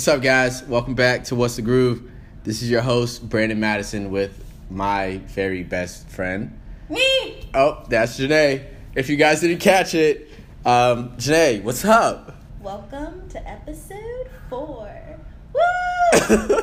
What's up, guys? Welcome back to What's the Groove. This is your host, Brandon Madison, with my very best friend. Me. Oh, that's Janae. If you guys didn't catch it, um, Janae, what's up? Welcome to episode four. Woo!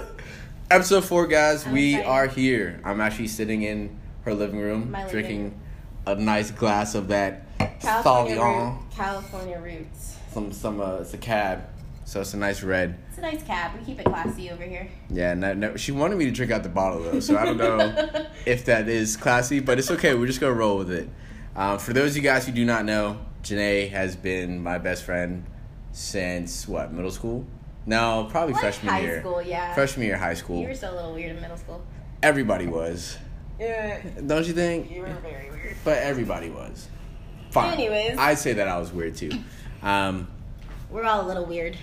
Episode four, guys. I'm we excited. are here. I'm actually sitting in her living room, My living drinking a nice glass of that California, root, California roots. Some, some, uh, it's a cab, so it's a nice red. It's a nice cab. We keep it classy over here. Yeah, no, no, she wanted me to drink out the bottle though, so I don't know if that is classy, but it's okay. We're just gonna roll with it. Um, for those of you guys who do not know, Janae has been my best friend since what middle school? No, probably Like freshman high year. High school, yeah. Freshman year, high school. You were still a little weird in middle school. Everybody was, Yeah. don't you think? You were very weird. But everybody was. Fine. Anyways. I'd say that I was weird too. Um, We're all a little weird.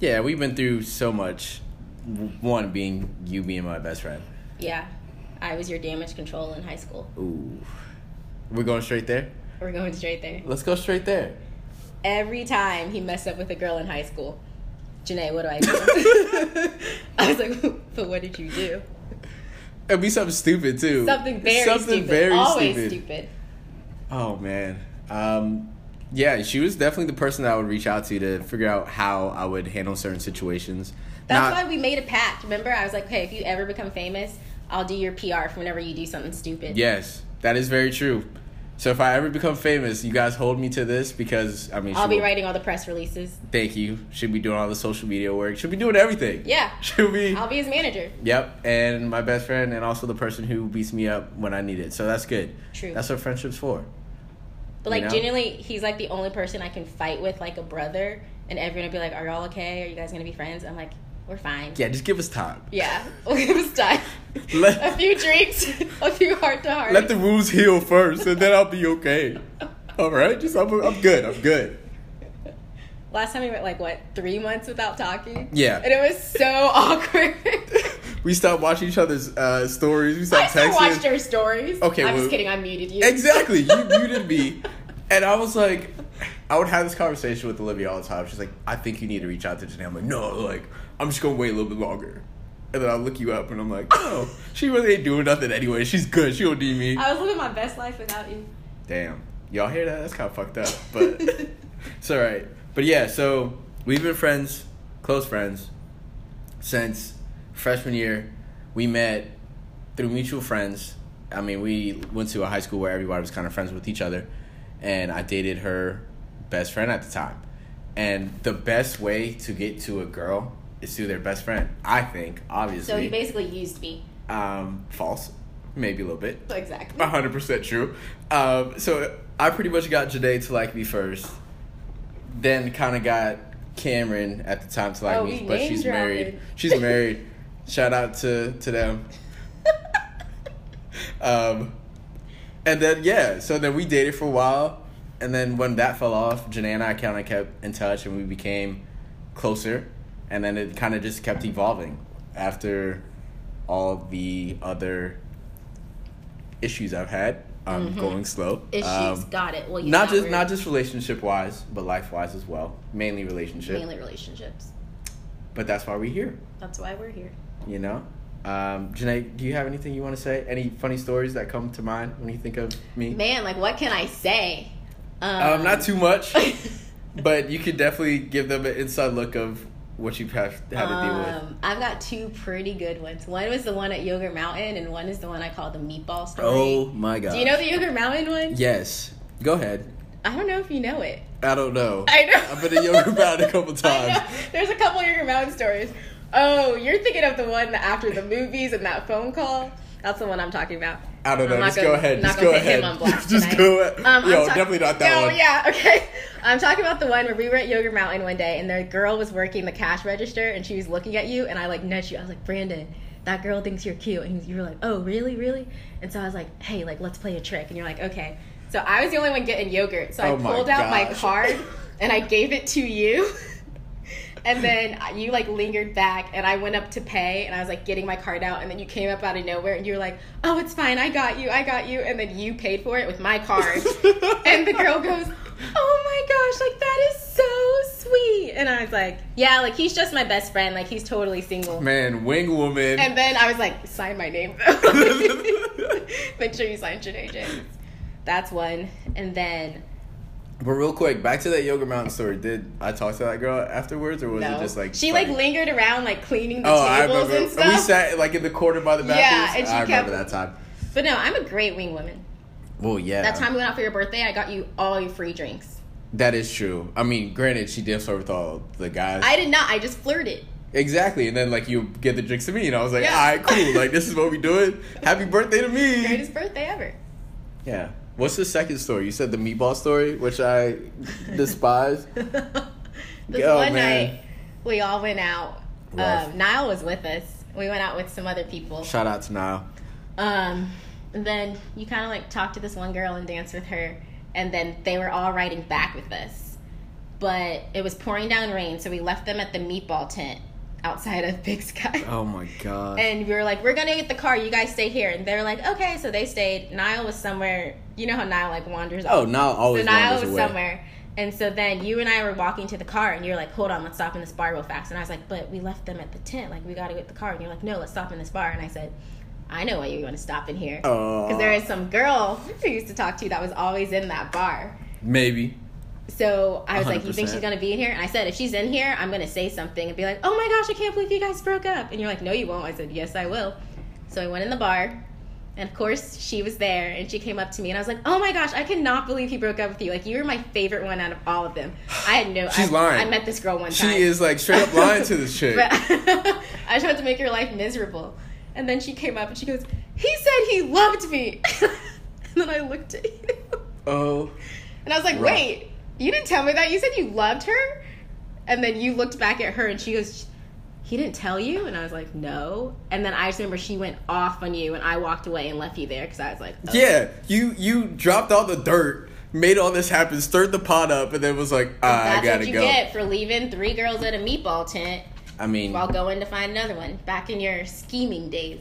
Yeah, we've been through so much. One being you being my best friend. Yeah. I was your damage control in high school. Ooh, we're going straight there. We're going straight there. Let's go straight there. Every time he messed up with a girl in high school, Janae, what do I do? I was like, but what did you do? It'd be something stupid too. Something very something stupid. very Always stupid. stupid. Oh man. Um, yeah, she was definitely the person that I would reach out to to figure out how I would handle certain situations. That's Not- why we made a pact. Remember, I was like, "Hey, if you ever become famous, I'll do your PR for whenever you do something stupid." Yes, that is very true. So if I ever become famous, you guys hold me to this because I mean, I'll be will- writing all the press releases. Thank you. Should be doing all the social media work. Should be doing everything. Yeah. Should be. I'll be his manager. Yep, and my best friend, and also the person who beats me up when I need it. So that's good. True. That's what friendship's for. But like, You know? genuinely, he's like the only person I can fight with like a brother, and everyone will be like, "Are y'all okay? Are you guys gonna be friends?" I'm like, "We're fine." Yeah, just give us time. Yeah. We'll give us time. a few drinks, a few heart to heart. let the wounds heal first, and then I'll be okay. All right, just I'm, I'm good. I'm good. Last time we went like what three months without talking. Yeah. And it was so awkward. We stopped watching each other's uh, stories. We I stopped still texting. watched your stories. Okay, I'm well- just kidding. I muted you. Exactly. You muted me. And I was like, I would have this conversation with Olivia all the time. She's like, I think you need to reach out to Janae. I'm like, no, like, I'm just going to wait a little bit longer. And then I'll look you up and I'm like, oh, she really ain't doing nothing anyway. She's good. She don't need me. I was living my best life without you. Damn. Y'all hear that? That's kind of fucked up. But it's all right. But yeah, so we've been friends, close friends, since freshman year. We met through mutual friends. I mean, we went to a high school where everybody was kind of friends with each other. And I dated her best friend at the time. And the best way to get to a girl is through their best friend. I think, obviously. So he basically used me. um, false. Maybe a little bit Exactly. hundred percent true. Um, so I pretty much got Janae to like me first, then kind of got Cameron at the time to like Oh, me, but she's dropping. married. She's married. Shout out to to them. Um, and then yeah, so then we dated for a while, and then when that fell off, Janae and I kind of kept in touch, and we became closer, and then it kind of just kept evolving after all the other issues I've had. Um, going slow. Issues. Um, Got it. Well, you not just we're not just relationship wise, but life wise as well. Mainly relationship. mainly relationships. But that's why we're here. That's why we're here. You know. Um, Janae, do you have anything you want to say? Any funny stories that come to mind when you think of me? Man, like, what can I say? Um, not too much, but you could definitely give them an inside look of what you've had, to deal with. Um, I've got two pretty good ones. One was the one at Yogurt Mountain, and one is the one I call the meatball story. Oh my god! Do you know the Yogurt Mountain one? Yes. Go ahead. I don't know if you know it. I don't know. I know. I've been to Yoga Mountain a couple times. There's a couple Yogurt Mountain stories. Oh, you're thinking of the one after the movies and that phone call? That's the one I'm talking about. I don't know. I'm Just gonna- go ahead. Just go ahead. him on blast Just go ahead. Um, Yo, talk- definitely not that no, one. yeah, okay. I'm talking about the one where we were at Yogurt Mountain one day and the girl was working the cash register and she was looking at you and I like nudged you. I was like, Brandon, that girl thinks you're cute. And you were like, oh, really, really? And so I was like, hey, like, let's play a trick. And you're like, okay. So I was the only one getting yogurt. So I Oh my pulled out my card and I gave it to you. And then you like lingered back, and I went up to pay, and I was like getting my card out, and then you came up out of nowhere, and you were like, "Oh, it's fine, I got you, I got you," and then you paid for it with my card, and the girl goes, "Oh my gosh, like that is so sweet. And I was like, yeah, like he's just my best friend. Like he's totally single. Man, wing woman. And then I was like, sign my name though. Make sure you sign Janae James. That's one. And then but real quick, back to that Yogurt Mountain story. Did I talk to that girl afterwards, or was no. it just like she funny? like lingered around like cleaning the oh, I tables remember. and stuff? We sat like in the corner by the bathrooms. Yeah, and she I kept- remember that time. But no, I'm a great wing woman. Well, yeah, That time we went out for your birthday, I got you all your free drinks. that is true. I mean, granted, she did flirt with all the guys. I did not. I just flirted. exactly, and then like you get the drinks to me, and I was like, Yeah. all right, cool. Like this is what we doing. Happy birthday to me. Greatest birthday ever. Yeah. What's the second story? You said the meatball story, which I despise. this Oh, one man. night, we all went out. Um, Niall was with us. We went out with some other people. Shout out to Niall. Um, and then you kind of like talked to this one girl and danced with her, and then they were all riding back with us. But it was pouring down rain, so we left them at the meatball tent outside of Big Sky. Oh my god. And we were like, we're gonna get the car. You guys stay here. And they're like, okay. So they stayed. Niall was somewhere. You know how Niall like wanders. oh. Niall always so Niall was away. somewhere. And so then you and I were walking to the car, and you're like, hold on, let's stop in this bar real fast. And I was like, but we left them at the tent. Like we gotta get the car. And you're like, no, let's stop in this bar. And I said, I know why you want to stop in here. Because there is some girl who used to talk to you that was always in that bar. Maybe. So I was like, "You think she's gonna be in here?" And I said, "If she's in here, I'm gonna say something and be like, oh my gosh, I can't believe you guys broke up." And you're like, "No, you won't." I said, "Yes, I will." So I went in the bar, and of course she was there, and she came up to me, and I was like, "Oh my gosh, I cannot believe he broke up with you. Like you were my favorite one out of all of them." I had no. She's I, lying. I met this girl one She time. She is like straight up lying to this chick. I just wanted to make your life miserable. And then she came up and she goes, "He said he loved me." and then I looked at you. oh. And I was like, Rough. wait, you didn't tell me that. You said you loved her? And then you looked back at her and she goes, he didn't tell you? And I was like, no. And then I just remember she went off on you and I walked away and left you there because I was like, oh. Yeah, you you dropped all the dirt, made all this happen, stirred the pot up, and then was like, ah, I gotta what you go. get for leaving three girls at a meatball tent I mean, while going to find another one. Back in your scheming days.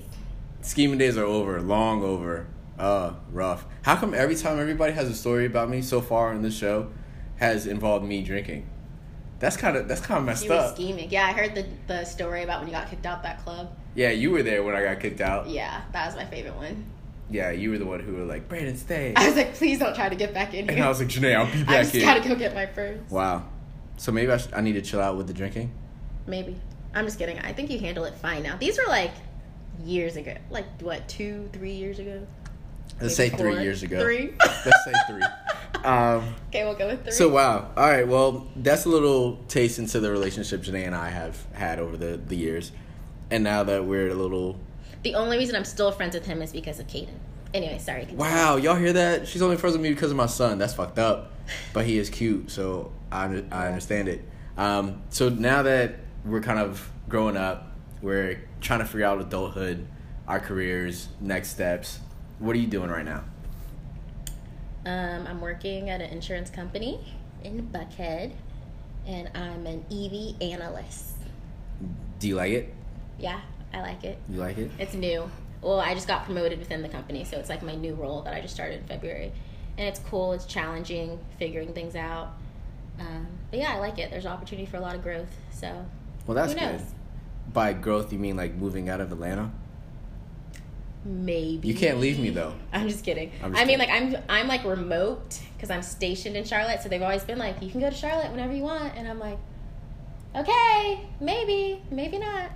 scheming days are over, long over. Uh, rough. How come every time everybody has a story about me so far in this show has involved me drinking? That's kind of that's kind of messed You up. scheming. Yeah, I heard the, the story about when you got kicked out that club. Yeah, you were there when I got kicked out. Yeah, that was my favorite one. Yeah, you were the one who were like, Brandon, stay. I was like, please don't try to get back in here. And. I was like, Janae, I'll be back in. I just in. gotta go get my purse. Wow. So maybe I, sh- I need to chill out with the drinking. Maybe. I'm just kidding. I think you handle it fine now. These were like years ago. Like what, two, three years ago? Let's say Maybe three years ago. Three? Let's say three. Um, Okay, we'll go with three. so wow. All right. Well, that's a little taste into the relationship Janae and I have had over the the years, and now that we're a little. the only reason I'm still friends with him is because of Caden. Anyway, sorry. continue. Wow, y'all hear that? She's only friends with me because of my son. That's fucked up. But he is cute, so I I understand it. Um, so now that we're kind of growing up, we're trying to figure out adulthood, our careers, next steps. What are you doing right now? Um, I'm working at an insurance company in Buckhead, and I'm an EV analyst. Do you like it? Yeah, I like it. You like it? It's new. Well, I just got promoted within the company, so it's like my new role that I just started in February. And it's cool, it's challenging, figuring things out. Um, but yeah, I like it. There's opportunity for a lot of growth. So Well, that's good. By growth, you mean like moving out of Atlanta? Maybe You can't leave me though. I'm just kidding. I'm just I mean, kidding. like I'm I'm like remote because I'm stationed in Charlotte, so they've always been like, you can go to Charlotte whenever you want, and I'm like, okay, maybe, maybe not.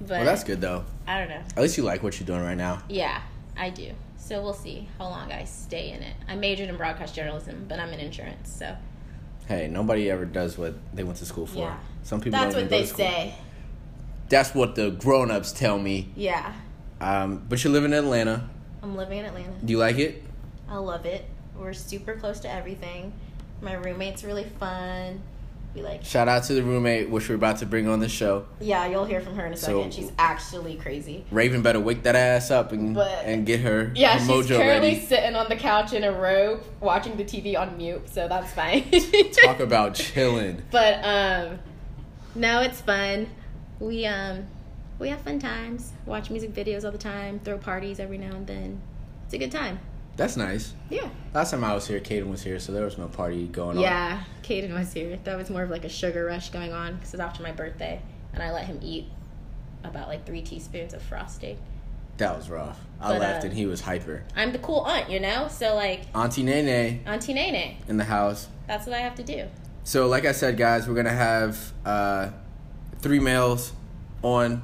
But Well, that's good though. I don't know. At least you like what you're doing right now. Yeah, I do. So we'll see how long I stay in it. I majored in broadcast journalism, but I'm in insurance, so Hey, nobody ever does what they went to school for. Yeah. Some people that's what they say. That's what the grown-ups tell me. Yeah, Um, but you're living in Atlanta. I'm living in Atlanta. Do you like it? I love it. We're super close to everything. My roommate's really fun. We like Shout out to the roommate, which we're about to bring on the show. Yeah, you'll hear from her in a So- second. She's actually crazy. Raven better wake that ass up and But- and get her, Yeah, her she's currently ready. sitting on the couch in a robe watching the TV on mute, so that's fine. Talk about chilling. But um no, it's fun. We um we have fun times. Watch music videos all the time, throw parties every now and then. It's a good time. That's nice. Yeah. Last time I was here, Caden was here, so there was no party going on. Yeah, Caden was here. That was more of like a sugar rush going on because it was after my birthday, and I let him eat about like three teaspoons of frosting. That was rough. I But, left uh, and he was hyper. I'm the cool aunt, you know. So like Auntie Nene Auntie Nene, in the house. that's what I have to do. So, like I said, guys, we're gonna have uh, three males on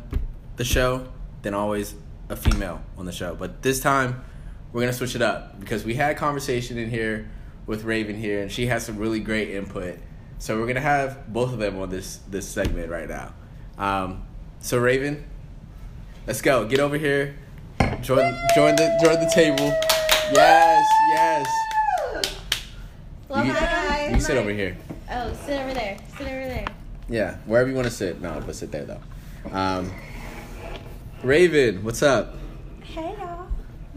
the show, then always a female on the show. But this time, we're gonna switch it up because we had a conversation in here with Raven here, and she has some really great input. So we're gonna have both of them on this this segment right now. Um, so Raven, let's go. Get over here. Join join the join the table. Yes, yes. Well, you, hi. you sit over here. Oh, sit over there. Sit over there. Yeah, wherever you want to sit. No, but sit there though. Um, Raven, what's up? Hey y'all.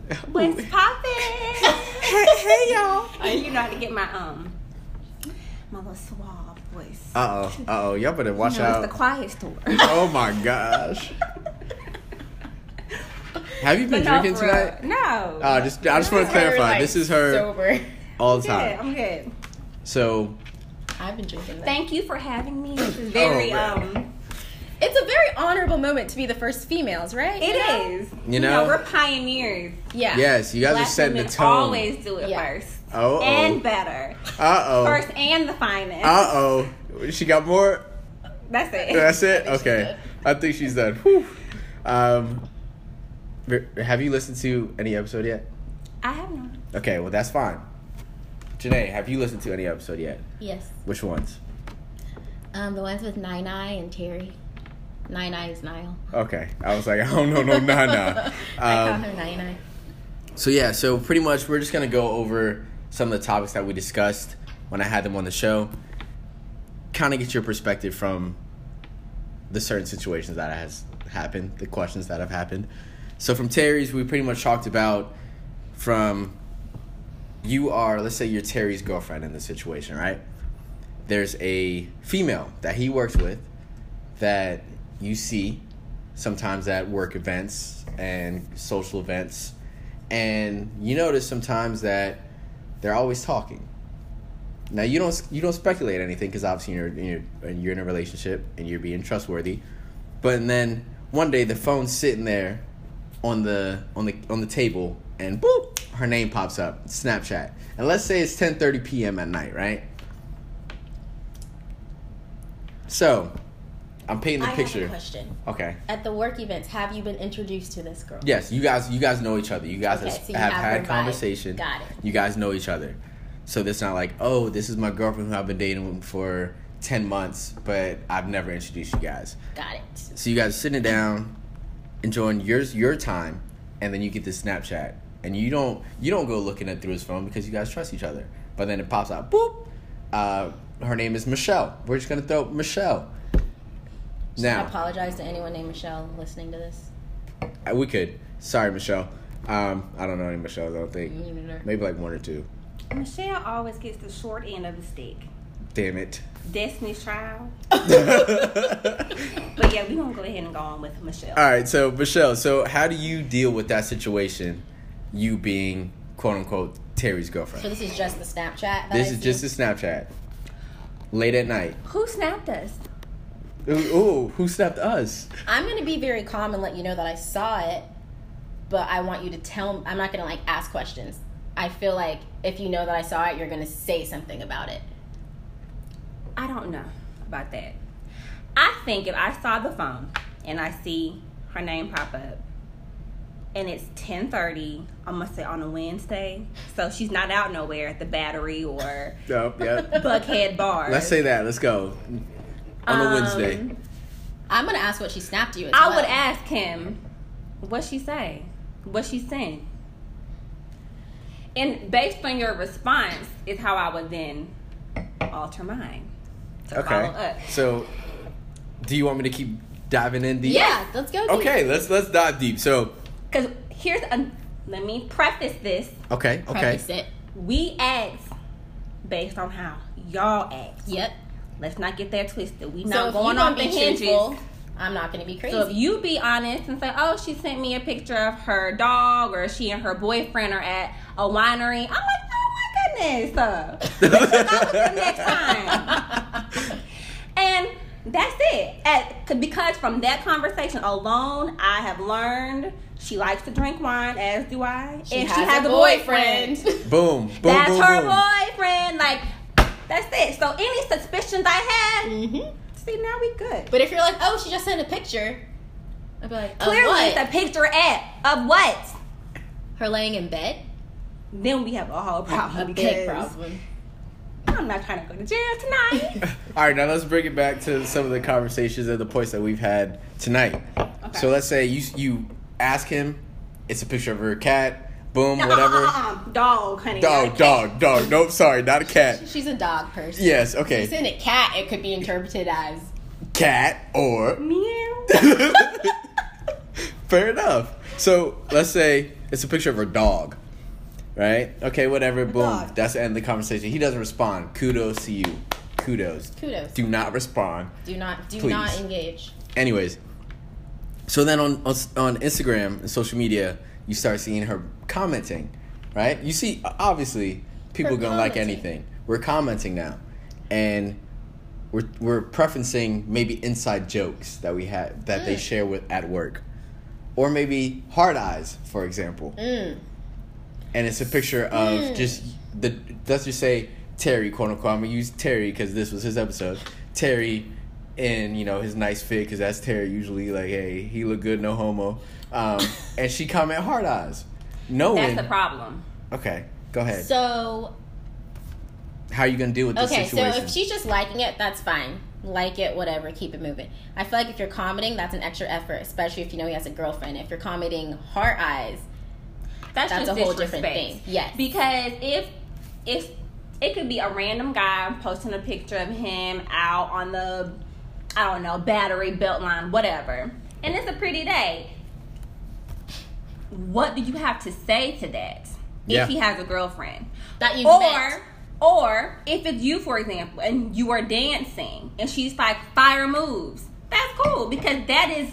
What's poppin'? hey, hey, y'all. Oh, you know how to get my um my little suave voice. Uh oh, uh oh, y'all better watch you know, out. It's the quiet store. oh my gosh. Have you been But drinking for tonight? No. Oh, just I just want to clarify. like, this is her sober. all the good. time. I'm good. So I've been drinking. That. Thank you for having me. This is very Oh, um. It's a very honorable moment to be the first females, right? It You is. know? You know? we're pioneers. Yeah. yes, you guys Black are setting the women tone. always do it Yeah. first Oh and better. Uh oh. First and the finest. Uh oh. She got more. That's it. That's it. think Okay. I think she's done. Whew. Um, have you listened to any episode yet? I have not. Okay, well that's fine. Janae, have you listened to any episode yet? Yes. Which ones? Um, the ones with Nine Eye and Terry. Nine Eye is Niall. Okay, I was like, I don't know, no, nah, nah. I call Um, her Nine Eye. so yeah, so pretty much we're just gonna go over some of the topics that we discussed when I had them on the show. Kind of get your perspective from the certain situations that has happened, the questions that have happened. So from Terry's, we pretty much talked about from you are, let's say you're Terry's girlfriend in this situation, right? There's a female that he works with that you see sometimes at work events and social events, and you notice sometimes that they're always talking. Now you don't you don't speculate anything because obviously you're you're you're in a relationship and you're being trustworthy, but then one day the phone's sitting there on the on the on the table and boop her name pops up Snapchat and let's say it's 10:30 p.m. at night right so I'm painting the I picture have a question. okay At the work events, have you been introduced to this girl? yes you guys you guys know each other you guys Okay, have, so you have have had her vibe. conversation Got it. you guys know each other so it's not like oh this is my girlfriend who I've been dating for 10 months but I've never introduced you guys Got it. So you guys are sitting down, enjoying yours your time, and then you get this Snapchat, and you don't you don't go looking at through his phone because you guys trust each other. But then it pops out, boop. Uh, her name is Michelle. We're just gonna throw Michelle. Should I Now apologize to anyone named Michelle listening to this. uh, we could. Sorry, Michelle. Um, I don't know any Michelles. I don't think. Neither. Maybe like one or two. Michelle always gets the short end of the stick. Damn it. Destiny's Child. But yeah, we're gonna go ahead and go on with Michelle. All right, so Michelle, so how do you deal with that situation? You being quote unquote Terry's girlfriend. So this is just the Snapchat. That This I is see? just a Snapchat. Late at night. Who snapped us? Ooh, ooh, who snapped us? I'm gonna be very calm and let you know that I saw it, but I want you to tell. I'm not gonna like ask questions. I feel like if you know that I saw it, you're gonna say something about it. I don't know about that. I think if I saw the phone and I see her name pop up and it's 10:30, I must say on a Wednesday, so she's not out nowhere at the Battery or Yep, yep. Buckhead Bar. Let's say that. Let's go. On a Um, Wednesday. I'm gonna ask what she snapped you. As I well. would ask him what she say, what she sent, and based on your response is how I would then alter mine to follow Okay. up. So, do you want me to keep diving in deep? Yeah, let's go. deep. Okay, let's let's dive deep. So, Because here's a let me preface this. okay, okay. Preface it. We act based on how y'all act. Yep. Let's not get that twisted. We not if going you on the be hinges. I'm not gonna be crazy. So if you be honest and say, "Oh, she sent me a picture of her dog, or she and her boyfriend are at a winery," I'm like, "Oh my goodness, uh, let's go with next time." and that's it. At, because from that conversation alone, I have learned she likes to drink wine, as do I. She and has she has a a boyfriend. Boom, boom, that's boom, her boom. boyfriend. Like, that's it. So any suspicions I had, hmm see now we good. But if you're like, oh, she just sent a picture, I'd be like, of Clearly, what? it's a picture at of what? her laying in bed. Then we have a whole problem A because big problem. I'm not trying to go to jail tonight. All right, now let's bring it back to some of the conversations and the points that we've had tonight. Okay. So let's say you you ask him, it's a picture of her cat, boom, whatever. Dog, honey. Dog, dog, dog. Nope, sorry, not a cat. She's a dog person. Yes, okay. If it's in a cat, it could be interpreted as cat or. Meow. Fair enough. So let's say it's a picture of her dog, right? Okay, whatever. Boom. dog. That's the end of the conversation. He doesn't respond. Kudos to you. Kudos. kudos. Do not respond. Do not do Please. not engage. Anyways, so then on on, on Instagram and social media, you start seeing her commenting, right? You see, obviously, people Her gonna like anything. We're commenting now, and we're we're preferencing maybe inside jokes that we had that they Mm. share with at work, or maybe heart eyes, for example. Mm. And it's a picture of Mm. just the let's just say Terry, quote unquote. I'm gonna use Terry because this was his episode. Terry in you know his nice fit because that's Terry usually like hey he look good no homo, um, and she comment heart eyes, knowing That's the problem. okay go ahead So how are you gonna deal with this okay, so situation? if she's just liking it, that's fine. Like it, whatever, keep it moving. I feel like if you're commenting, that's an extra effort, especially if you know he has a girlfriend. If you're commenting heart eyes, That's, That's just a whole different thing. Yes. Because if if it could be a random guy posting a picture of him out on the I don't know, battery, belt line, whatever. And it's a pretty day. What do you have to say to that? Yeah. If he has a girlfriend. that you or met. or if it's you for example and you are dancing and she's like fire moves that's cool because that is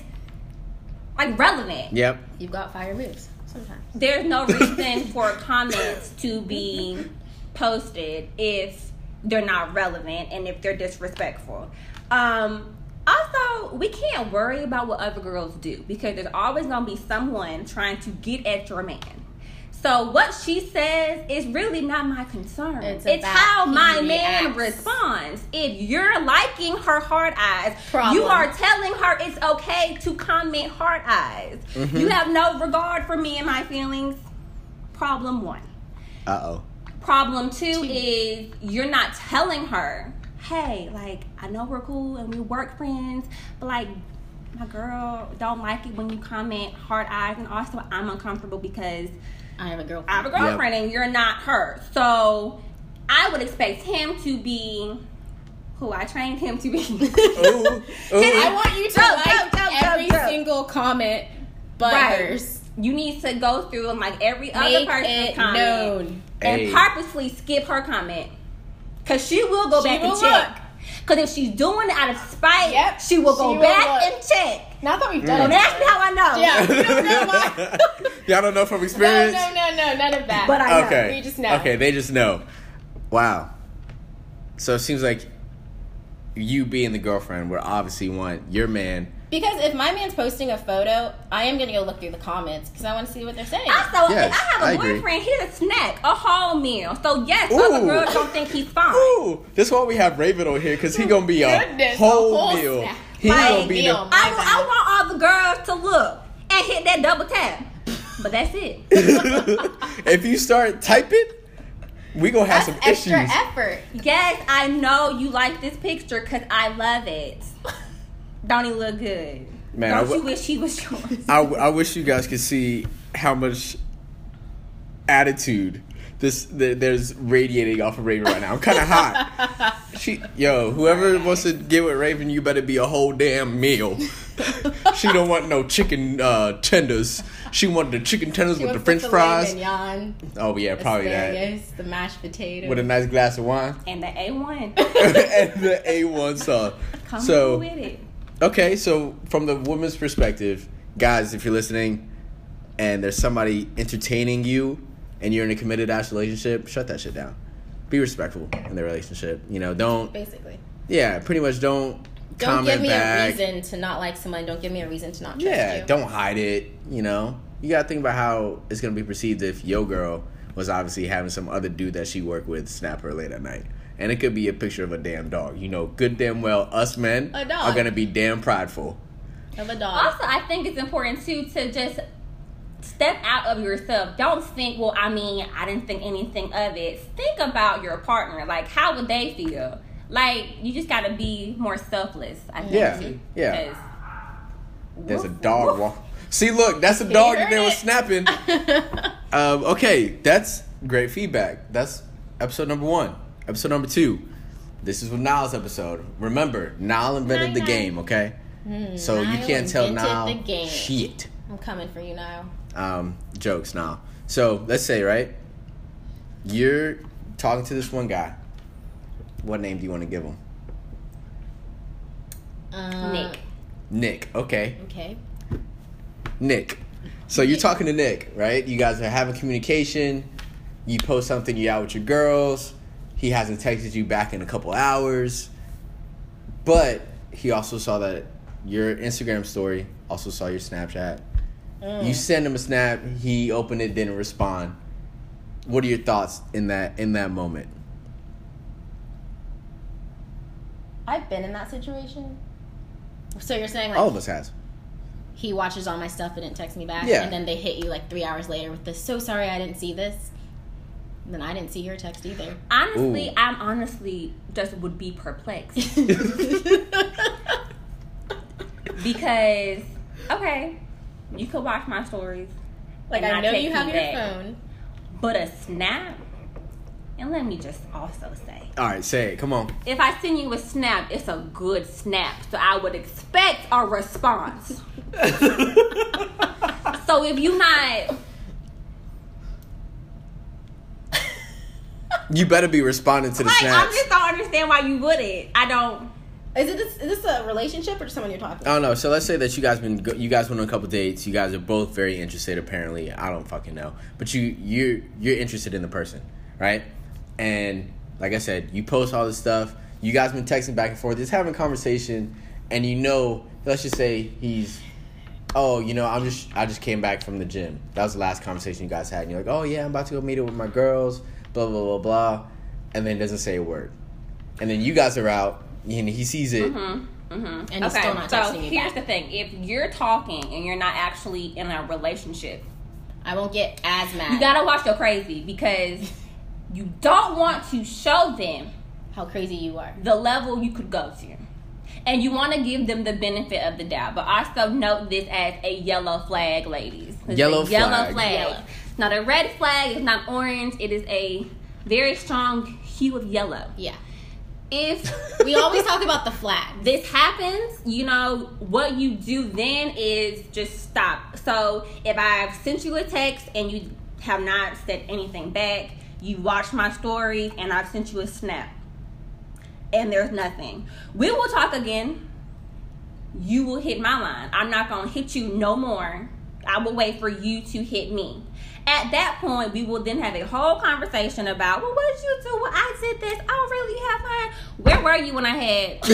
like relevant yep. You've got fire moves sometimes. there's no reason for comments to be posted if they're not relevant and if they're disrespectful um also we can't worry about what other girls do because there's always going to be someone trying to get at your man so what she says is really not my concern. It's It's, how he my man reacts. responds. If you're liking her heart eyes, Problem. you are telling her it's okay to comment heart eyes. You have no regard for me and my feelings. Problem one. Uh oh. Problem two is you're not telling her, hey, like, I know we're cool and we work friends, but like, my girl don't like it when you comment heart eyes, and also I'm uncomfortable because I have a girlfriend. I have a girlfriend and you're not her. So I would expect him to be who I trained him to be. Ooh, ooh. I want you to Go, like go, go, go, every go. single comment but Right. you need to go through and like every other person's comment known. and Hey. purposely skip her comment. Cause she will go She back will and check. look. Cause if she's doing it out of spite, Yep, she will go she will back look. and check. Not that we've done Don't it. ask me how I know. Yeah, we don't know. Y'all don't know from experience. no, no, no, none of that. But I know. okay. We just know. Okay, they just know. Wow. So it seems like you being the girlfriend would obviously want your man. Because if my man's posting a photo, I am gonna go look through the comments because I want to see what they're saying. Also, Yes, I have a I agree. boyfriend, he's a snack, a whole meal. So yes, Ooh. other girls don't think he's fine. Ooh, this is why we have Raven on here because he gonna be a Goodness, a whole, whole meal. snack. He Like, gonna be meal. the. I, My wa- bad. I want all the girls to look and hit that double tap. But that's it. if you start typing, we gonna have That's some extra issues. effort. Yes, I know you like this picture because I love it. Don't he look good? Man, I Don't w- you wish he was yours? I, I wish you guys could see how much attitude this th- there's radiating off of Raven right now. I'm kind of hot. She, yo, whoever wants to get with Raven, you better be a whole damn meal. she don't want no chicken uh, tenders. She want the chicken tenders She with the French fries. mignon, Oh yeah, probably that. asparagus, the mashed potato. With a nice glass of wine and the A1. and the A1 sauce. Come so with it. Okay, so from the woman's perspective, guys, if you're listening and there's somebody entertaining you and you're in a committed ass relationship, shut that shit down. Be respectful in the relationship. You know, don't Basically. yeah, pretty much don't Don't give me back. a reason to not like someone. Don't give me a reason to not trust Yeah, you. don't hide it. You know, you gotta think about how it's gonna be perceived if yo girl was obviously having some other dude that she worked with snap her late at night, and it could be a picture of a damn dog. You know, good damn well, us men are gonna be damn prideful. Of a dog. Also, I think it's important too to just step out of yourself. Don't think, well, I mean, I didn't think anything of it. Think about your partner. Like, how would they feel? Like, you just got to be more selfless. I think. Yeah, too, yeah. because- There's a dog woof. walk. See, look, that's a dog that they was it. snapping. Um, okay, that's great feedback. That's episode number one. Episode number two. This is with Niall's episode. Remember, Niall invented the Niall. game. Okay, so you can't tell invented Niall the game. shit. I'm coming for you now. um, jokes now. So let's say, right? You're talking to this one guy. What name do you want to give him? Uh, Nick. Nick. Okay, Okay. Nick. So you're talking to Nick, right? You guys are having communication. You post something. You out with your girls. He hasn't texted you back in a couple hours, but he also saw that your Instagram story. Also saw your Snapchat. Mm. You send him a snap. He opened it, didn't respond. What are your thoughts in that in that moment? I've been in that situation. So you're saying like All of us has. he watches all my stuff and didn't text me back, Yeah. and then they hit you like three hours later with this. So sorry, I didn't see this. Then I didn't see your text either. Honestly, Ooh. I'm honestly just would be perplexed because okay, you could watch my stories, like and I not know you have your back. phone. but a snap. And let me just also say, All right, say it. Come on. if I send you a snap, it's a good snap, so I would expect a response. So if you not, you better be responding to the like, I just don't understand why you wouldn't. I don't. Is it this, is this a relationship or just someone you're talking? I don't know. So let's say that you guys been go- you guys went on a couple dates. You guys are both very interested. Apparently, I don't fucking know, but you you you're interested in the person, right? And like I said, you post all this stuff. You guys been texting back and forth, just having conversation, and you know, let's just say he's, oh, you know, I'm just I just came back from the gym. That was the last conversation you guys had, and you're like, oh yeah, I'm about to go meet up with my girls, blah blah blah blah, and then doesn't say a word, and then you guys are out, and he sees it. Mm-hmm, mm-hmm. And he's still not so texting you here's back. the thing: if you're talking and you're not actually in a relationship, I won't get as mad. you gotta watch your crazy because you don't want to show them how crazy you are. the level you could go to. And you want to give them the benefit of the doubt, but also note this as a yellow flag, ladies. Yellow a yellow flag. flag. Yellow. It's not a red flag. It's not orange. It is a very strong hue of yellow. Yeah. If We always talk about the flag. this happens, you know, what you do then is just stop. So if I've sent you a text and you have not said anything back, you watch my stories and I've sent you a snap and there's nothing. We will talk again. You will hit my line. I'm not going to hit you no more. I will wait for you to hit me. At that point, we will then have a whole conversation about, well, what did you do? Well, I did this. I don't really? Have fun? Where were you when I had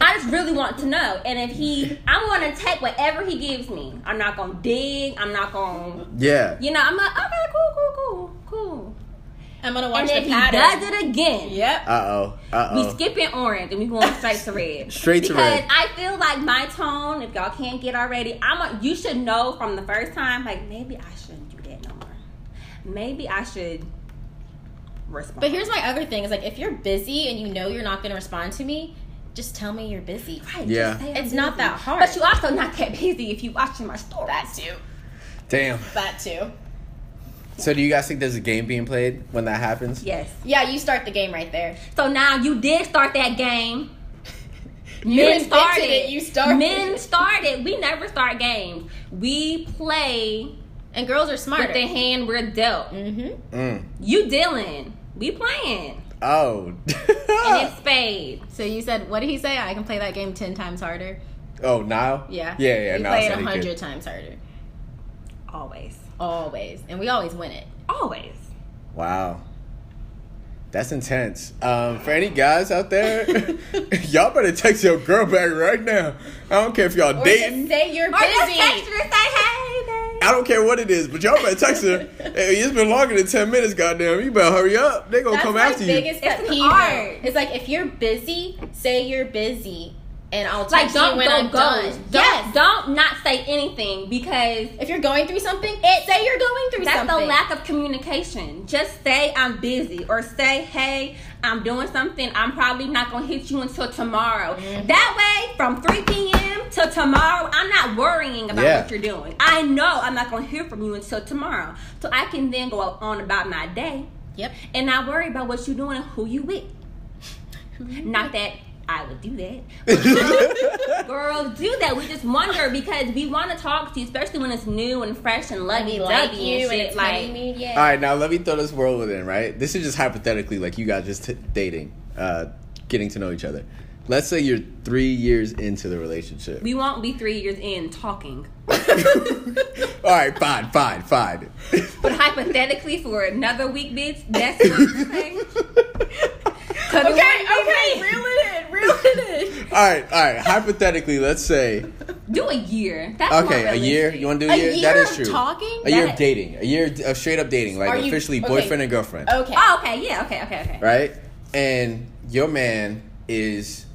I just really want to know. And if he, I'm going to take whatever he gives me. I'm not going to dig. I'm not going to, yeah. you know, I'm like, okay, cool, cool, cool, cool. I'm gonna watch And if the he pattern. does it again, Yep. Uh oh. Uh oh. we oh. skipping orange and we going straight to red. Straight to red. because. I feel like my tone, if y'all can't get already, I'm a, you should know from the first time, like maybe I shouldn't do that no more. Maybe I should respond. But here's my other thing: is like if you're busy and you know you're not gonna respond to me, just tell me you're busy. Right, Yeah. just say I'm It's not that hard. But you also not that busy if you watching my story. That too. Damn. That too. So do you guys think there's a game being played when that happens? Yes. Yeah, you start the game right there. So now you did start that game. You invented it, you started. Men started. We never start games. We play And girls are smarter. with the hand we're dealt. mm-hmm. Mm. You dealing. We playing. Oh. and it's spade. So you said, what did he say? I can play that game ten times harder. oh, now? Yeah. Yeah, yeah. We Niall play it a hundred times harder. Always. Always, and we always win it. Always. Wow. That's intense. Um, for any guys out there, y'all better text your girl back right now. I don't care if y'all Or dating. just say you're Or just busy. text her and say, hey, babe. I don't care what it is, but y'all better text her. hey, it's been longer than ten minutes, goddamn. You better hurry up. They gonna That's come my after you. biggest It's pet an peeve. art. It's like if you're busy, say you're busy, and I'll Like, text don't you when go I'm done. Don't, Yes. don't not say anything because If you're going through something, say you're going through that's something. That's the lack of communication. Just say I'm busy or say, hey, I'm doing something. I'm probably not gonna hit you until tomorrow. Mm-hmm. That way, from 3 p.m. to tomorrow, I'm not worrying about Yeah. what you're doing. I know I'm not gonna hear from you until tomorrow, so I can then go on about my day Yep. and not worry about what you're doing and who you with. Not that I would do that. Girls do that. We just wonder because we want to talk to you, especially when it's new and fresh and Let lovey me like dovey you, and and shit. Like, honeymoon, yeah. All right, now let me throw this whirlwind in. Right, this is just hypothetically, like you guys just t- dating, uh, getting to know each other. Let's say you're three years into the relationship. we won't be three years in talking. All right, fine, fine, fine. But hypothetically, for another week, bitch, that's what you're saying. Okay, okay, reel it in, reel it in. all right, all right. Hypothetically, let's say Do a year. That's okay, a year. You want to do A a year? year that is of true. talking? A year That- of dating. A year of straight up dating, like Are you- officially okay. boyfriend and girlfriend. Okay. Oh, okay. Yeah. Okay. Okay. Okay. Right, and your man is,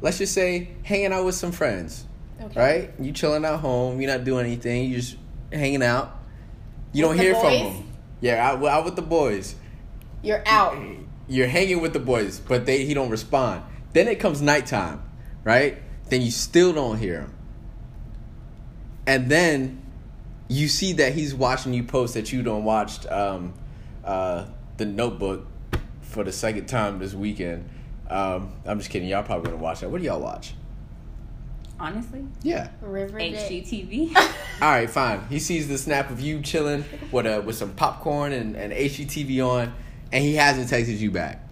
let's just say, hanging out with some friends. Okay. Right, you chilling at home. You're not doing anything. You just hanging out. You With don't hear from boys? them. Yeah, out, out with the boys. You're out. You're hanging with the boys, but they he don't respond. Then it comes nighttime, right? Then you still don't hear him. And then you see that he's watching you post that you don't watched um, uh, the Notebook for the second time this weekend. Um, I'm just kidding. Y'all probably gonna watch that. What do y'all watch? Honestly, Yeah. Riverdale. HGTV. All right, fine. He sees the snap of you chilling with a with some popcorn and, and HGTV on, and he hasn't texted you back.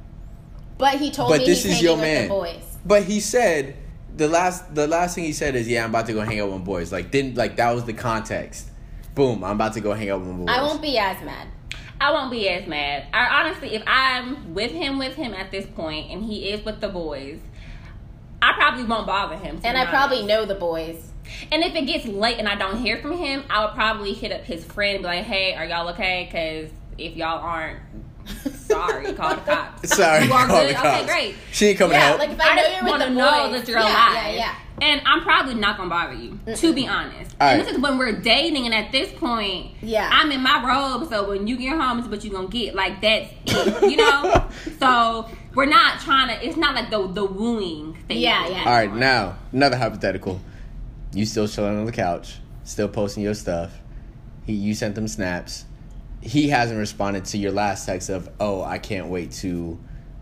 But he told But me this he's is hanging your with man. the boys. But he said the last the last thing he said is, "Yeah, I'm about to go hang out with boys." Like didn't like that was the context. Boom, I'm about to go hang out with boys. I won't be as mad. I won't be as mad. I honestly, if I'm with him, with him at this point, and he is with the boys, I probably won't bother him. And be I probably know the boys. And if it gets late and I don't hear from him, I would probably hit up his friend and be like, "Hey, are y'all okay? Because if y'all aren't, sorry, call the cops." Sorry, you are call good. the Okay, great. She ain't coming to Yeah, help. like if I, know just you're wanna know that you're yeah, alive. Yeah, yeah. And I'm probably not gonna bother you, to be honest. All and right. this is when we're dating, and at this point, Yeah. I'm in my robe. So when you get home, it's what you gonna get. Like that's it, you know. so we're not trying to. It's not like the the wooing thing. Yeah, yeah. All right, now another hypothetical. You still chilling on the couch, still posting your stuff. He, you sent them snaps. He hasn't responded to your last text of, "Oh, I can't wait to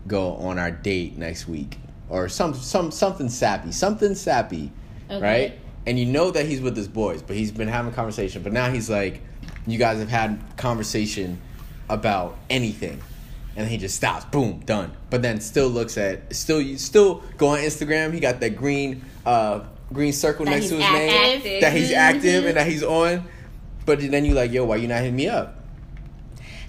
go on our date next week," or some some something sappy, something sappy, Okay. right? And you know that he's with his boys, but he's been having conversation. But now he's like, you guys have had conversation about anything, and he just stops. Boom, done. But then still looks at still you still go on Instagram. He got that green uh green circle That next to his name that he's active Mhm. and that he's on. But then you like, yo, why you not hitting me up?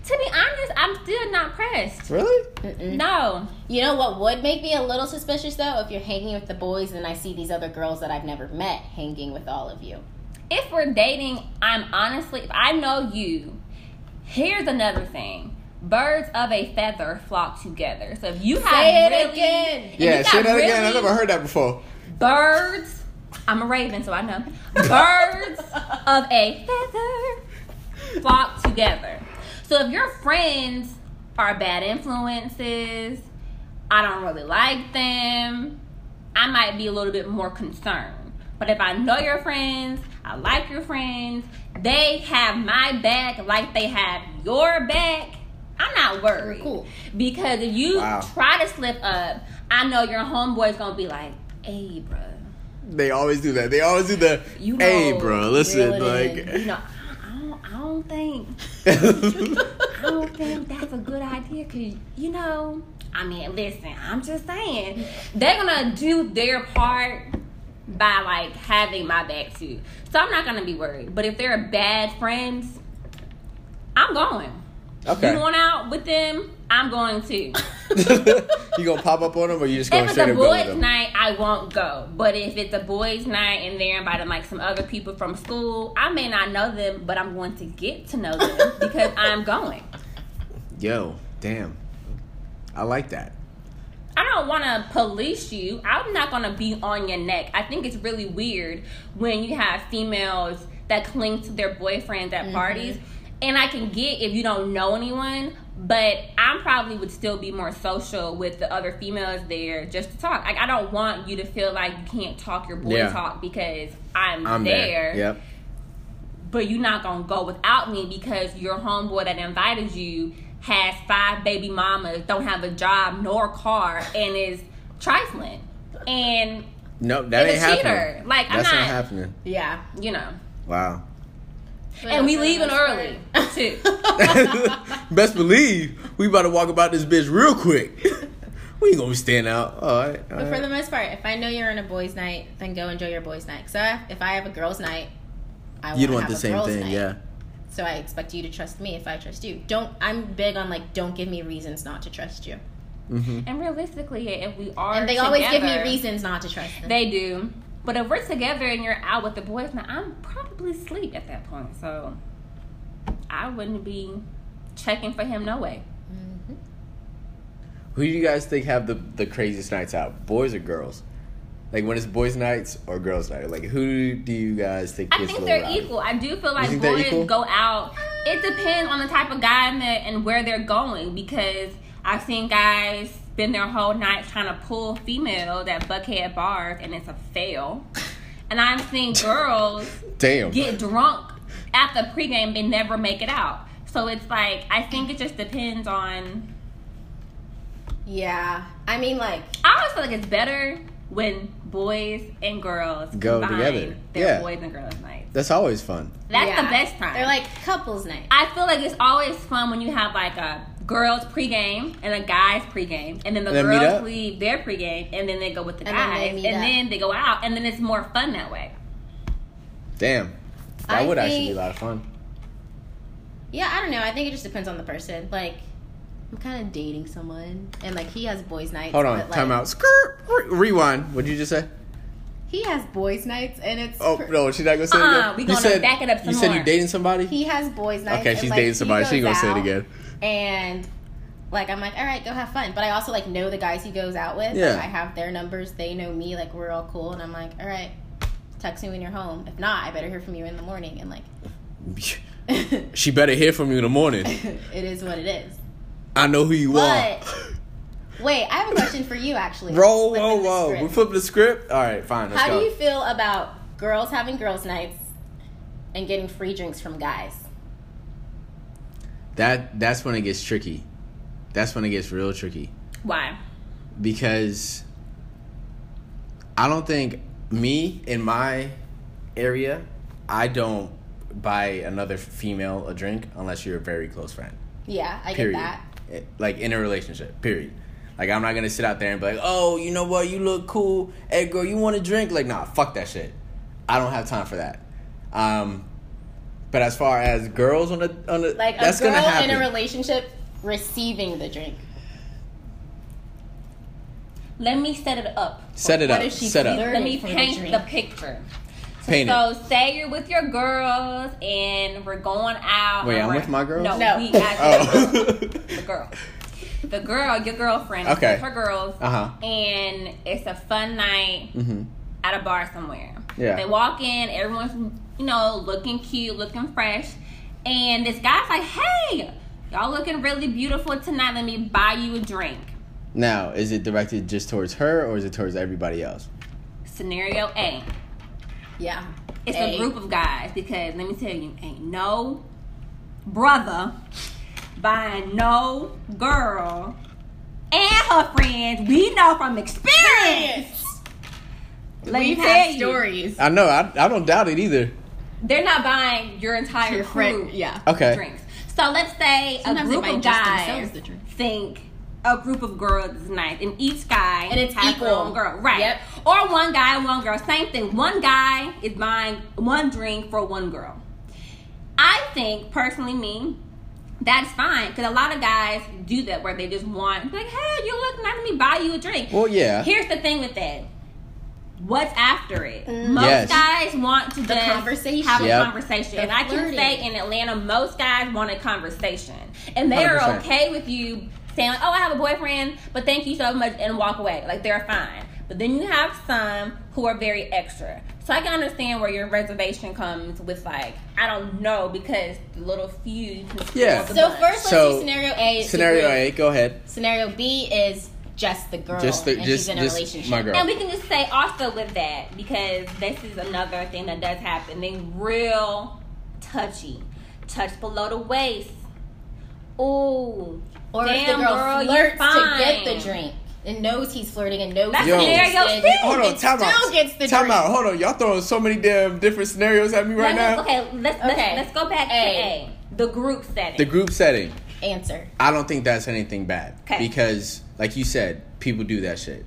To be honest, I'm still not pressed. Really? Mm-mm. No. You know what would make me a little suspicious though? If you're hanging with the boys and I see these other girls that I've never met hanging with all of you. If we're dating, I'm honestly, if I know you, here's another thing. Birds of a feather flock together. So if you have Say it really, again. if Yeah, say got that again. I really never heard that before. Birds. I'm a raven, so I know. Birds of a feather flock together. So if your friends are bad influences, I don't really like them, I might be a little bit more concerned. But if I know your friends, I like your friends, they have my back like they have your back, I'm not worried. Cool. Because if you Wow. try to slip up, I know your homeboy's gonna be like, hey, bro. They always do that. They always do the, You know, hey, bro, listen, like. You know, don't, think, I don't think that's a good idea because, you know, I mean, listen, I'm just saying, they're to do their part by, like, having my back too. So I'm not to be worried. But if they're bad friends, I'm going. Okay. You going out with them? I'm going to. you gonna pop up on them, or you just going it's straight up go with them? night, I won't go. But if it's a boys' night and they're inviting like some other people from school, I may not know them, but I'm going to get to know them because I'm going. Yo, damn, I like that. I don't want to police you. I'm not going to be on your neck. I think it's really weird when you have females that cling to their boyfriends at mm-hmm. parties. And I can get if you don't know anyone, but I probably would still be more social with the other females there just to talk. Like I don't want you to feel like you can't talk your boy Yeah. talk because I'm, I'm there. there. Yep. But you're not gonna go without me because your homeboy that invited you has five baby mamas, don't have a job nor a car, and is trifling. And No, that ain't happening. Like, I'm That's not not- happening. Yeah. you know. Wow. And we leaving early too. Best believe we about to walk about this bitch real quick. we ain't gonna be staying out. All right. all But for right. the most part, if I know you're on a boys' night, then go enjoy your boys' night. So if- if I have a girls' night, I You'd wanna want the have a same girls' thing, night. yeah. So I expect you to trust me if I trust you. Don't. I'm big on like, don't give me reasons not to trust you. Mm-hmm. and realistically, if we are, And they always give me reasons not to trust them. They do. But if we're together and you're out with the boys, now I'm probably asleep at that point. So I wouldn't be checking for him no way. Mhm. Who do you guys think have the the craziest nights out? Boys or girls? Like when it's boys' nights or girls' night? Like who do you guys think? I think they're rowdy? equal. I do feel like boys go out. It depends on the type of guy and, the, and where they're going because I've seen guys spend their whole night trying to pull females at Buckhead bars and it's a fail. And I've seen girls Damn. get drunk at the pregame and never make it out. So it's like I think it just depends on. Yeah. I mean, like, I always feel like it's better when boys and girls Go together. Their Yeah. boys and girls night. That's always fun. That's yeah. the best time. They're like couples night. I feel like it's always fun when you have like a girls pregame and a guys pregame, and then the And girls leave their pregame, and then they go with the And guys, they and meet then, they go out, and then it's more fun that way. Damn. That I would actually be a lot of fun. Yeah, I don't know. I think it just depends on the person. Like, I'm kind of dating someone, and like he has boys' nights. Hold on. but, like, Time out. Skirt. Rewind. What did you just say? He has boys' nights, and it's Oh pr- no, she's not gonna say it Uh-uh, again. we you gonna said, back it up some You said more. you're dating somebody. he has boys' nights. okay, and, she's like, dating somebody. She ain't gonna say it again. And like I'm like, all right, go have fun. But I also like know the guys he goes out with. Yeah. Like, I have their numbers. They know me. Like we're all cool. And I'm like, all right, text me when you're home. If not, I better hear from you in the morning. And like, She better hear from you in the morning. it is what it is. I know who you But- are. Wait, I have a question for you actually. Roll, Flipping whoa, the whoa. script. We flip the script. All right, fine. Let's How go. do you feel about girls having girls' nights and getting free drinks from guys? That that's when it gets tricky. That's when it gets real tricky Why? because I don't think me in my area, I don't buy another female a drink unless you're a very close friend. Yeah, I Period. get that. Eh, Like in a relationship. Period. Like I'm not gonna sit out there and be like, oh, you know what, you look cool. Hey girl, you want a drink? Like, nah, fuck that shit. I don't have time for that. Um, but as far as girls on the on the Like that's a girl gonna happen. in a relationship receiving the drink. Let me set it up. Set it What up. if Set up. Let me for the paint the picture. Paint so it. say you're with your girls and we're going out. Wait, I'm we're- with my girls? No, No. we as Oh. the girl. The girl, your girlfriend, Okay. with her girls, Uh huh. and it's a fun night Mm-hmm. at a bar somewhere. Yeah. They walk in, everyone's you know looking cute, looking fresh, and this guy's like, "Hey, y'all looking really beautiful tonight. Let me buy you a drink." Now, is it directed just towards her or is it towards everybody else? Scenario A. Yeah. It's A. a group of guys because let me tell you, ain't no brother buying no girl and her friends. We know from experience. Let We've tell had you, stories. I know. I, I don't doubt it either. They're not buying your entire Your crew friend, yeah. Okay. drinks. So let's say Sometimes a group of guys the drink. think a group of girls is nice, and each guy And it's has equal. own girl, right? Yep. Or one guy and one girl, same thing. One guy is buying one drink for one girl. I think personally, me, that's fine because a lot of guys do that where they just want like, hey, you look nice, let me buy you a drink. Well, yeah. Here's the thing with that. What's after it? Mm. Most Yes. guys want to just conversation. have Yep. a conversation, The and I can say in Atlanta, most guys want a conversation, and they are 100%. okay with you saying like, "Oh, I have a boyfriend, but thank you so much," and walk away. Like they're fine. But then you have some who are very extra. So I can understand where your reservation comes with like, I don't know, because the little few can spoil Yeah. So bunch. first, let's So, do scenario A. Scenario. A, go ahead. Scenario B is just the girl, Just the- and just- she's in a just relationship. my girl. And we can just say also with that because this is another thing that does happen. They real touchy, touch below the waist. Ooh, Or if the girl, girl, flirts to get the drink and knows he's flirting and knows That's he's Yo. scenario interested, Hold on, time out. gets the time drink. out. Hold on, y'all throwing so many damn different scenarios at me right Let me- now. Okay, let's let's, Okay. let's go back A. to A, the group setting. The group setting. Answer. I don't think that's anything bad 'Kay. because, like you said, people do that shit.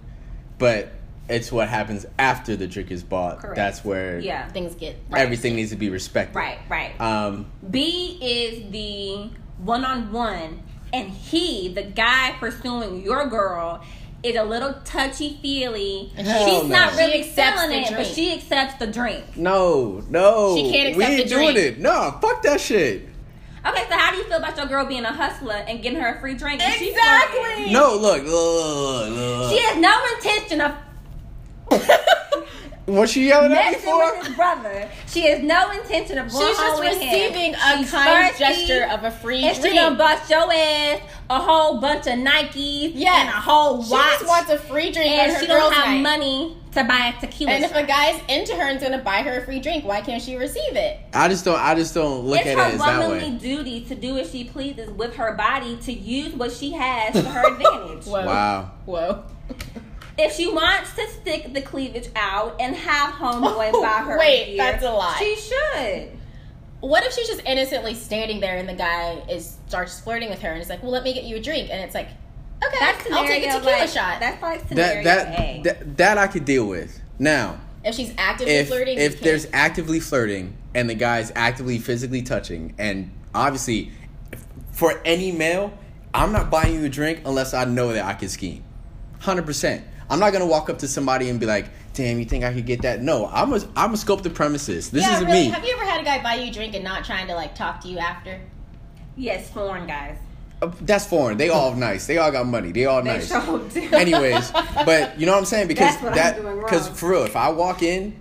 But it's what happens after the drink is bought. Correct. That's where yeah, Things get everything needs to be respected. right, right. Um, B is the one on one, and he, the guy pursuing your girl, is a little touchy feely. She's no. not really She accepts feeling the it, but she accepts the drink. no, no, She can't we accept ain't the doing drink. it. No, fuck that shit. Okay, so how do you feel about your girl being a hustler and getting her a free drink? and she's Exactly. flirting? No, look, look, look. She has no intention of what she yelling at me messing for? with his brother. She has no intention of going She's just home with him. receiving a She's kind thirsty, gesture of a free And she drink. done bust your ass a whole bunch of Nikes Yes. and a whole lot She watch. just wants a free drink and her she don't have night. money to buy a tequila. And if a guy's into her and's gonna buy her a free drink, why can't she receive it? I just don't. I just don't look it's at her it as that womanly duty to do as she pleases with her body to use what she has to her advantage. Whoa. Wow. Whoa. If she wants to stick the cleavage out and have homeboy oh, buy her, a Wait, beer, that's a lie. She should. What if she's just innocently standing there and the guy is starts flirting with her and it's like, "Well, let me get you a drink," and it's like, "Okay, That's I'll take a scenario tequila like, shot." That's like scenario That A. that, that that I could deal with. Now, if she's actively if flirting, you if can't. there's actively flirting and the guy's actively physically touching, and obviously, for any male, I'm not buying you a drink unless I know that I can scheme. Hundred percent. I'm not gonna walk up to somebody and be like, "Damn, you think I could get that?" No, I'm a I'm a scope the premises. This yeah, is really. me. Have you ever had a guy buy you a drink and not trying to like talk to you after? yes, foreign guys. Uh, That's foreign. They all nice. They all got money. They all They nice. sure do. Anyways, but you know what I'm saying because That's what that because for real, if I walk in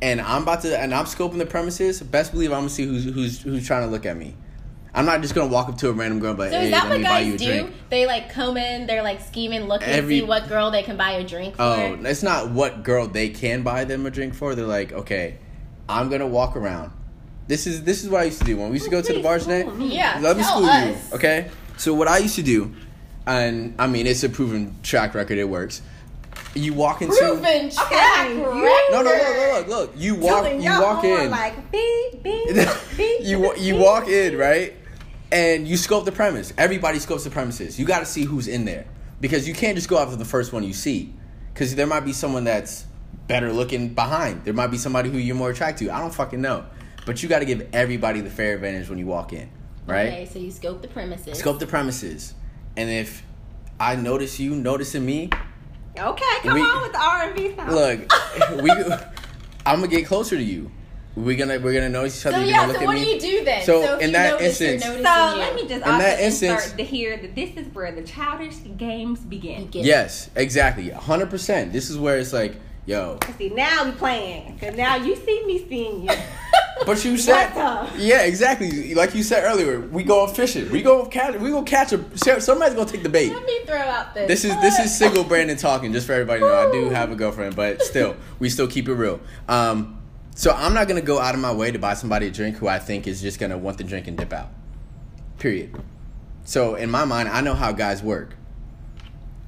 and I'm about to and I'm scoping the premises, best believe I'm gonna see who's who's who's trying to look at me. I'm not just gonna walk up to a random girl and be like, So "Hey, is that let what buy you a guys do? drink." They like come in, they're like scheming, looking Every- to see what girl they can buy a drink for. Oh, it's not what girl they can buy them a drink for. They're like, okay, I'm gonna walk around. This is this is what I used to do when we used to go to the bars. today. yeah, Let me school us. you, okay? So what I used to do, and I mean it's a proven track record. It works. You walk into Proven track you- record. no, no, look, look, look, look. You walk, Tilting you walk in. like beep beep beep. you you walk in right, and you scope the premise. Everybody scopes the premises. You got to see who's in there because you can't just go after the first one you see, because there might be someone that's better looking behind. There might be somebody who you're more attracted to. I don't fucking know, but you got to give everybody the fair advantage when you walk in, right? Okay, so you scope the premises. Scope the premises, and if I notice you noticing me, Okay, come We- on with the R and B song. look, we, I'm gonna get closer to you. We're gonna we're gonna notice each other. So you're yeah, gonna look so at what me. do you do then? So, if in that instance- So you, let me just In that insert instance- to hear that this is where the childish games begin. Begin. Yes, exactly. 100%. This is where it's like, yo. See, now we playing because now you see me seeing you. But you said, yeah, exactly. Like you said earlier, we go fishing. We go catch. We go catch a. Somebody's gonna take the bait. Let me throw out this. This is this is single Brandon talking. Just for everybody to know, I do have a girlfriend, but still, we still keep it real. Um, so I'm not gonna go out of my way to buy somebody a drink who I think is just gonna want the drink and dip out. Period. So in my mind, I know how guys work.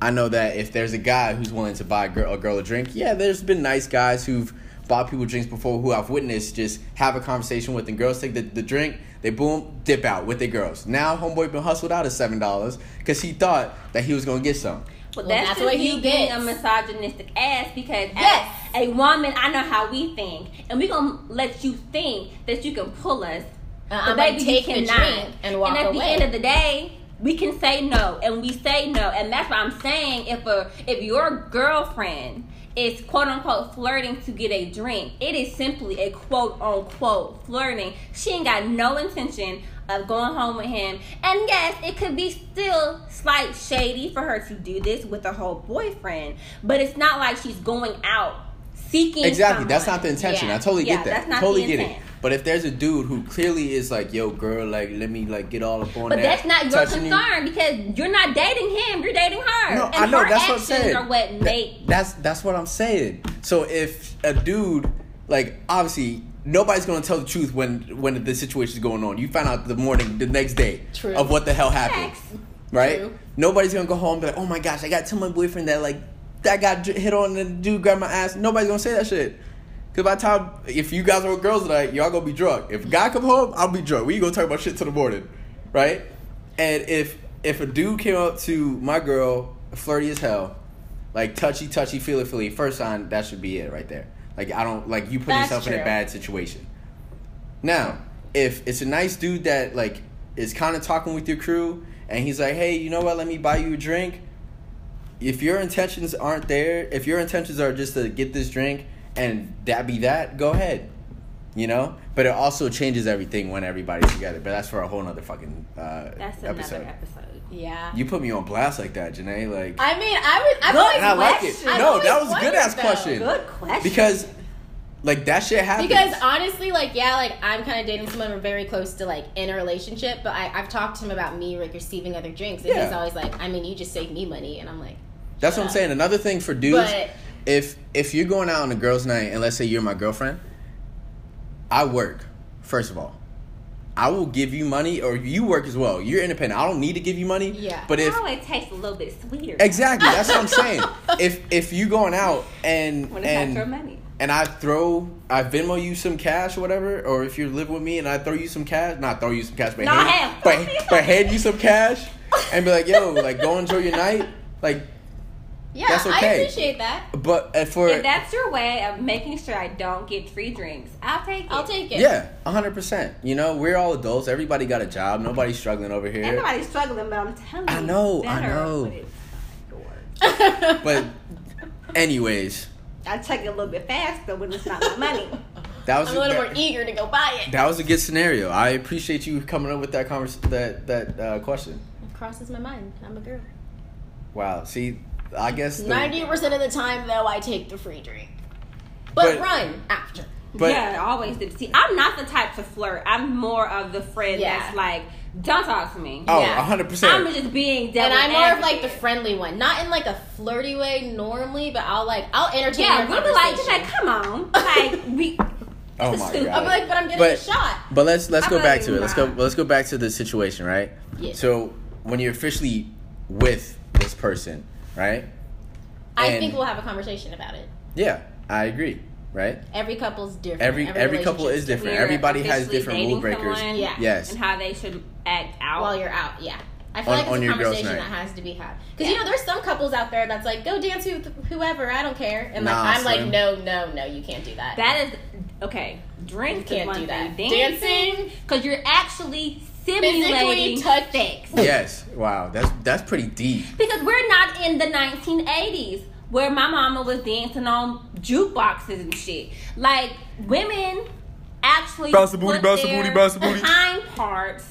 I know that if there's a guy who's willing to buy a girl a, girl a drink, yeah, there's been nice guys who've bought people drinks before who I've witnessed just have a conversation with and girls take the, the drink, they boom, dip out with their girls. Now homeboy been hustled out of seven dollars because he thought that he was gonna get some. Well, Well, that's, that's what he you being gets. a misogynistic ass because Yes. as a woman, I know how we think, and we gonna let you think that you can pull us. Uh, but baby, take you cannot. and walk at the end of the day, we can say no, and we say no, and that's why I'm saying if a if your girlfriend is quote unquote flirting to get a drink, it is simply a quote unquote flirting. She ain't got no intention of going home with him. And yes, it could be still slight shady for her to do this with a whole boyfriend, but it's not like she's going out seeking Exactly, that's not the intention. Yeah. I totally Yeah, get that. that's not totally get it. But if there's a dude who clearly is like, "Yo, girl, like, let me like get all up on But that," that's not your touching you- concern because you're not dating him, you're dating her. No, and I know. her That's what I'm saying. are what make that's that's what I'm saying. So if a dude, like, obviously nobody's gonna tell the truth when when the situation's going on. You find out the morning, the next day, True. of what the hell happened, Facts. right? True. Nobody's gonna go home and be like, "Oh my gosh, I got to tell my boyfriend that like that got hit on and the dude grabbed my ass." Nobody's gonna say that shit. Cause by the time, if you guys are with girls tonight, y'all gonna be drunk. If a guy come home, I'll be drunk. We gonna talk about shit till the morning, right? And if if a dude came up to my girl, flirty as hell, like touchy, touchy, feely, feely, first sign that should be it right there. Like I don't like you put That's yourself in a bad situation. Now, if it's a nice dude that like is kind of talking with your crew, and he's like, "Hey, you know what? Let me buy you a drink." If your intentions aren't there, if your intentions are just to get this drink and that be that, go ahead. You know, but it also changes everything when everybody's together. But that's for a whole nother fucking uh, that's another episode. episode. Yeah. You put me on blast like that, Janae. Like, I mean, I Good and I like it. No, that was a good ass though. question. Good question. because, like that shit happens. Because honestly, like, yeah, like I'm kind of dating someone we're very close to, like, in a relationship. But I, I've talked to him about me like receiving other drinks, and he's always like, "I mean, you just save me money," and I'm like, That's what I'm saying. Another thing for dudes, But- if if you're going out on a girls' night and let's say you're my girlfriend, I work. First of all, I will give you money, or you work as well. You're independent. I don't need to give you money. Yeah. But if oh, it tastes a little bit sweeter. exactly, that's what I'm saying. if if you going out and When it's not your and money. and I throw I Venmo you some cash or whatever, or if you live with me and I throw you some cash, not throw you some cash, but No, hand, hell, but, but hand you some cash and be like, yo, like go enjoy your night, like. "Yeah, That's I appreciate that. But uh, for If that's your way of making sure I don't get free drinks, I'll take it. I'll take it." Yeah, hundred percent. You know, we're all adults. Everybody got a job. Nobody's struggling over here. Everybody's struggling, but I'm telling you. I know, I know. when it's yours. But, anyways, I take it a little bit faster when it's not my money. that was I'm a little that, more eager to go buy it. that was a good scenario. I appreciate you coming up with that convers that that uh, question. crosses my mind. I'm a girl. Wow. See, I guess Ninety percent of the time, though, I take the free drink, but, But- run after. But- yeah, I always did. See, I'm not the type to flirt. I'm more of the friend Yeah. that's like, don't talk to me. Oh, Yeah. hundred I'm just being dead. And I'm more of like the friendly one, not in like a flirty way normally, but I'll like I'll entertain. Yeah, we'll be like, just conversation. like, come on, like we. Oh my stupid. I'm like, but I'm getting But- a shot. But let's let's I'm go back like, to it. Let's go nah. let's go back to the situation, right? Yeah. So when you're officially with this person, right? I and- think we'll have a conversation about it. Yeah, I agree. Right? Every couple's different. Every every couple is different. Everybody has different dating rule breakers. someone Yeah. Yes. And how they should act out. While you're out, yeah. I feel On- like on it's a your conversation that has to be had. Because you know, there's some couples out there that's like, go dance with whoever, I don't care, and like Nah, I'm like, no, no, no, you can't do that. that is okay. Drinks You can't do that. thing. Dancing? because you're actually Physically simulating touch- sex. Yes. Wow. That's that's pretty deep. Because we're not in the 1980s where my mama was dancing on jukeboxes and shit. Like women actually Bounce the booty, put bounce the their booty, bounce the booty. hind parts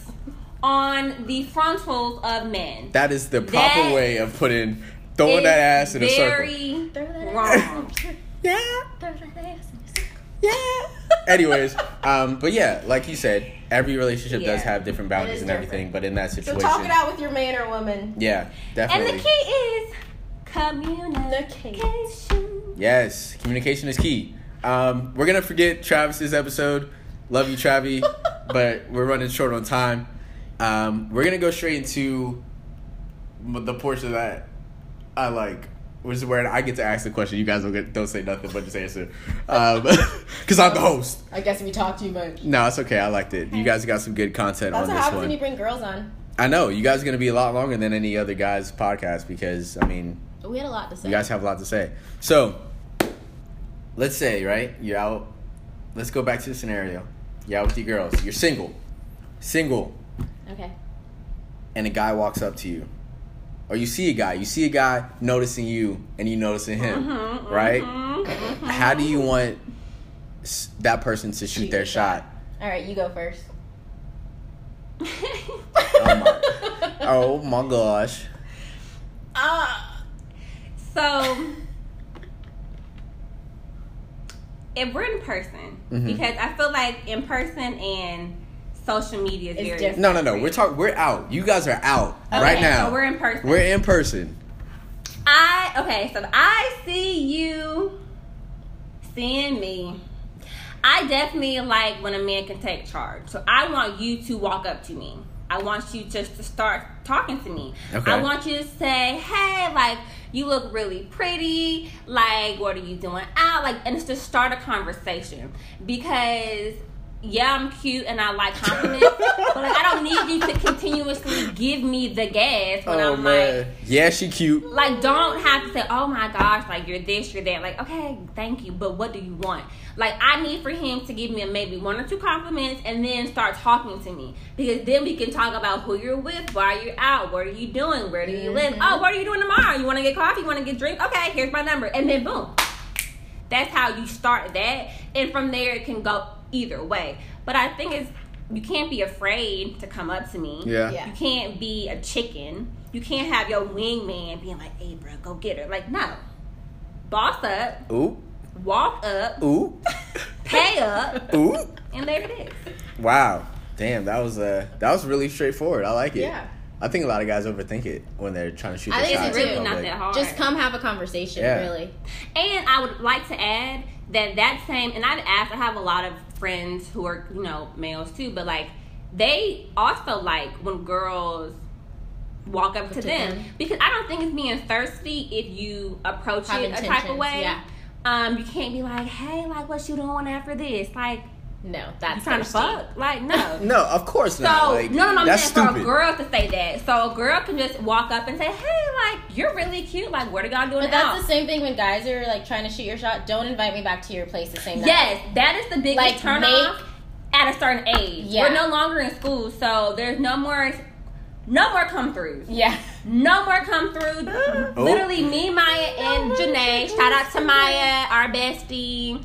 on the frontals of men. That is the proper That way of putting throwing that ass in a circle. very wrong. Yeah. Throw that ass in a circle. Yeah. Anyways, um, but yeah, like you said, every relationship does have different boundaries and everything. different. But in that situation, So talk it out with your man or woman. yeah, definitely. and the key is communication. Yes, communication is key. Um, we're gonna forget Travis's episode. Love you, Travi, but we're running short on time. Um, we're gonna go straight into the portion that I like. Which is where I get to ask the question. You guys don't get, don't say nothing but just answer, um, because I'm the host. I guess we talk too much. No, it's okay. I liked it. You guys got some good content That's on what this happens when you bring girls on. I know you guys are gonna be a lot longer than any other guys' podcast because I mean We had a lot to say. you guys have a lot to say. So, let's say right, you're out. Let's go back to the scenario. You're out with your girls. You're single, single, okay. and a guy walks up to you, or you see a guy. You see a guy noticing you, and you noticing him, Mm-hmm, right? How do you want that person to shoot Shoot their shot. shot? All right, you go first. Oh my, oh my gosh. Ah. So, if we're in person, Mhm. because I feel like in person and social media is very different. No, no, no. We're talking. We're out. You guys are out Okay, right now. So we're in person. We're in person. I okay, so I see you seeing me. I definitely like when a man can take charge. So I want you to walk up to me. I want you just to start talking to me. Okay. I want you to say, "Hey, like you look really pretty. Like, what are you doing out?" Like, and it's to start a conversation because. Yeah, I'm cute and I like compliments, but like, I don't need you to continuously give me the gas when oh I'm man. like, yeah, she cute. like don't have to say oh my gosh like you're this you're that. Like okay thank you but what do you want? Like i need for him to give me a, maybe one or two compliments and then start talking to me because then we can talk about who you're with why you're out what are you doing where do you mm-hmm. live? Oh what are you doing tomorrow? You want to get coffee? You want to get drink? Okay here's my number. And then boom. That's how you start that. And from there it can go either way but i think it's you can't be afraid to come up to me Yeah. Yeah. you can't be a chicken. You can't have your wingman being like, "Hey, bro, go get her." Like, no. Boss up, Ooh, walk up, ooh, pay up, ooh. and there it is. Wow. Damn, that was uh that was really straightforward. I like it. Yeah. I think a lot of guys overthink it when they're trying to shoot I their think shots. it's It's really in not public. that hard. Just come have a conversation, Yeah. really. And I would like to add that that same, and I've asked, I have a lot of friends who are, you know, males too, but like, they also like when girls walk up to, to them. them. Because I don't think it's being thirsty if you approach Have it a type of way. yeah. Um, you can't be like, hey, like, what you doing after this? Like, No, you that's trying to fuck? Like, no. No, of course So not. Like, no, no, no. I'm that's saying for a girl to say that. So a girl can just walk up and say, "Hey, like you're really cute. Like what are y'all doing But that's out?" the same thing when guys are like trying to shoot your shot. Don't invite me back to your place the same night. Yes, that is the biggest Like, turn make- off at a certain age. Yeah. We're no longer in school, so there's no more no more come throughs. Yeah. No more come through. Oh. Literally, me, Maya, and Janae. Shout out to Maya, our bestie.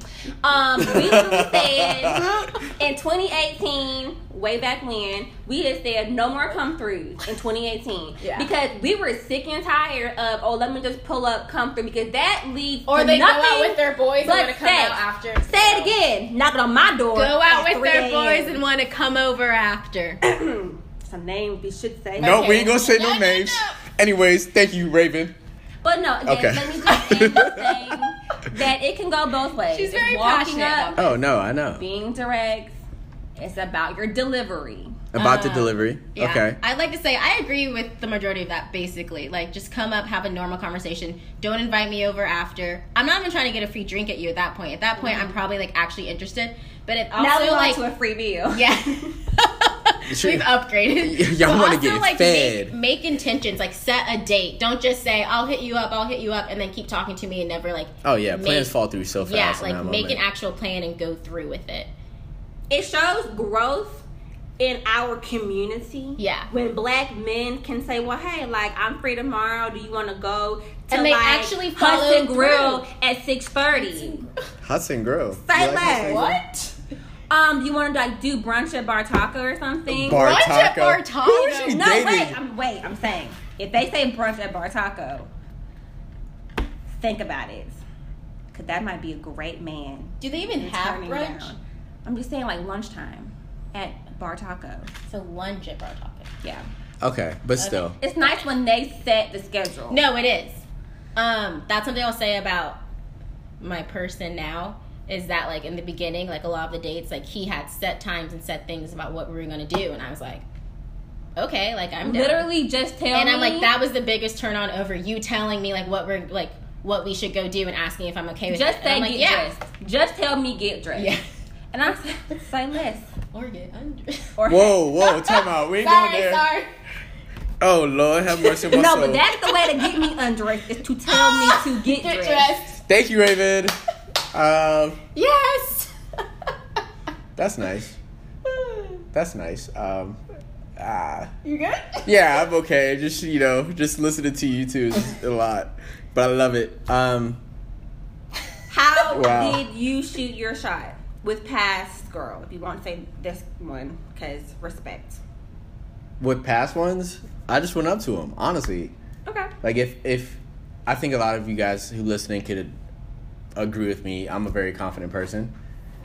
Um, we literally said in 2018, way back when, we had said no more come throughs in 2018 Yeah. because we were sick and tired of oh let me just pull up come through because that leads Or to they nothing go out with their boys and but want to come sex. out after. Say it again, knocking on my door. Go out with their boys and want to come over after. some name we should say. no, Okay. we ain't gonna say no No, no, names. no. Anyways, thank you, Raven. But no, again, Okay. let me just end by saying that it can go both ways. She's very Walking passionate up, Oh no, I know being direct. It's about your delivery. about the Um, delivery. Yeah. Okay. I'd like to say I agree with the majority of that basically. Like just come up, have a normal conversation. Don't invite me over after. I'm not even trying to get a free drink at you at that point. At that point I'm probably like actually interested. But it also now we like to a free meal. Yeah. Sure. We've upgraded. Y'all But wanna also, get like, fed. Make, make intentions, like set a date. Don't just say, I'll hit you up, I'll hit you up, and then keep talking to me and never like Oh yeah, make- plans fall through so fast. Yeah, like that make an actual plan and go through with it. It shows growth in our community. Yeah. When black men can say, "Well, hey, like I'm free tomorrow. Do you want to go?" To, And they like, actually Hudson Grill at six thirty. Hudson Grill. Say like less. Hudson Grill? What? Um, you want to like do brunch at Bar Taco or something? Bar Brunch at Taco. Bar Taco? Who is she no, dating? wait, I'm wait. I'm saying if they say brunch at Bar Taco, think about it, cause that might be a great man. Do they even have brunch? down. I'm just saying like lunchtime at Bar Taco. So lunch at Bar Taco. Yeah, Okay, but still. it's nice when they set the schedule. No, it is. Um, that's something I'll say about my person now is that like in the beginning, like a lot of the dates, like he had set times and set things about what we were gonna do, and I was like, okay, like I'm down. literally just tell and. I'm like, that was the biggest turn on over you telling me like what we're like what we should go do and asking if I'm okay with Just it. say And I'm get yeah. dressed. Just tell me get dressed. Yeah. And I said, say less. Or get undressed. Or Whoa, whoa, time out. We ain't going there. sorry. Oh Lord, have mercy on my No, soul. but that's the way to get me undressed is to tell me to get, Get dressed. dressed. Thank you, Raven. Um, Yes. that's nice. That's nice. Um, ah, you good? yeah, I'm okay. Just you know, just listening to you two is a lot, but I love it. Um, How Wow. did you shoot your shot with past girl? If you want to say this one, because respect. with past ones, I just went up to him. Honestly, Okay. like if if I think a lot of you guys who listening could agree with me. I'm a very confident person,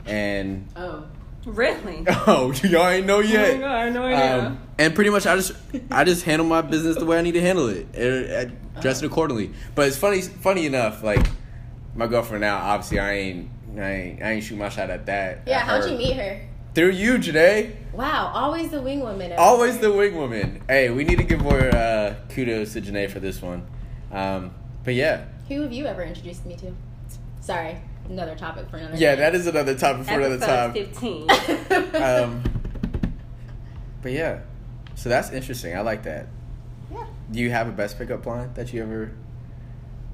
and Oh. Really? oh, y'all ain't know yet. I know idea. Um, and pretty much, I just I just handle my business the way I need to handle it, and I dress it accordingly. But it's funny, funny enough, like my girlfriend now. Obviously, I ain't I ain't, I ain't shoot my shot at that. Yeah, at how'd her. you meet her? Through you, Janae. Wow, always the wing woman. over Always the wing woman. Hey, we need to give more uh, kudos to Janae for this one. Um, but yeah, Who have you ever introduced me to? Sorry, another topic for another. yeah, day. that is another topic for another time. 15. Um, but yeah, so that's interesting. I like that. yeah, Do you have a best pickup line that you ever?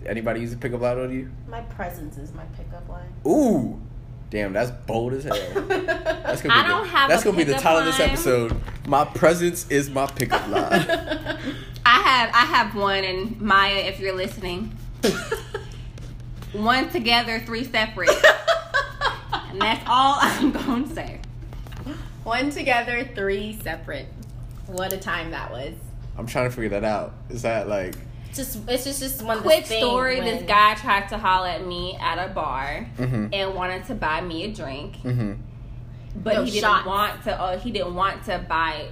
Anybody use a pickup line on you? my presence is my pickup line. Ooh, damn, that's bold as hell. That's gonna be I the, don't have That's a gonna be the pickup title of this episode. My presence is my pickup line. I have I have one, and Maya, if you're listening, one together, three separate, and that's all I'm gonna say. One together, three separate. What a time that was. I'm trying to figure that out. Is that like? Just it's just just one Quick thing story: when- This guy tried to holler at me at a bar Mm-hmm. and wanted to buy me a drink, Mm-hmm. but No he didn't shots. want to. Uh, he didn't want to buy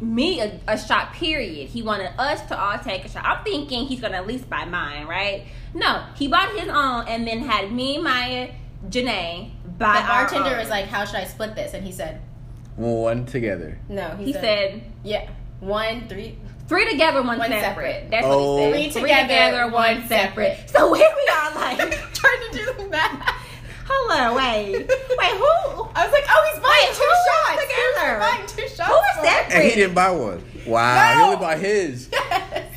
me a, a shot. Period. He wanted us to all take a shot. I'm thinking he's gonna at least buy mine, right? No, he bought his own and then had me, Maya, Janae buy. The bartender our own. was like, "How should I split this?" And he said, One together. "No." He, He said "Yeah, one, three." three together, one, One separate. separate. That's Oh. what he said. Three said. together, one one separate. separate. So here we are, like, trying to do the math. Hold on, wait, wait, who? I was like, "Oh, he's buying Wait, two who is shots together? He's buying two shots." Who is for that? it." And he didn't buy one. Wow, he No. only bought his.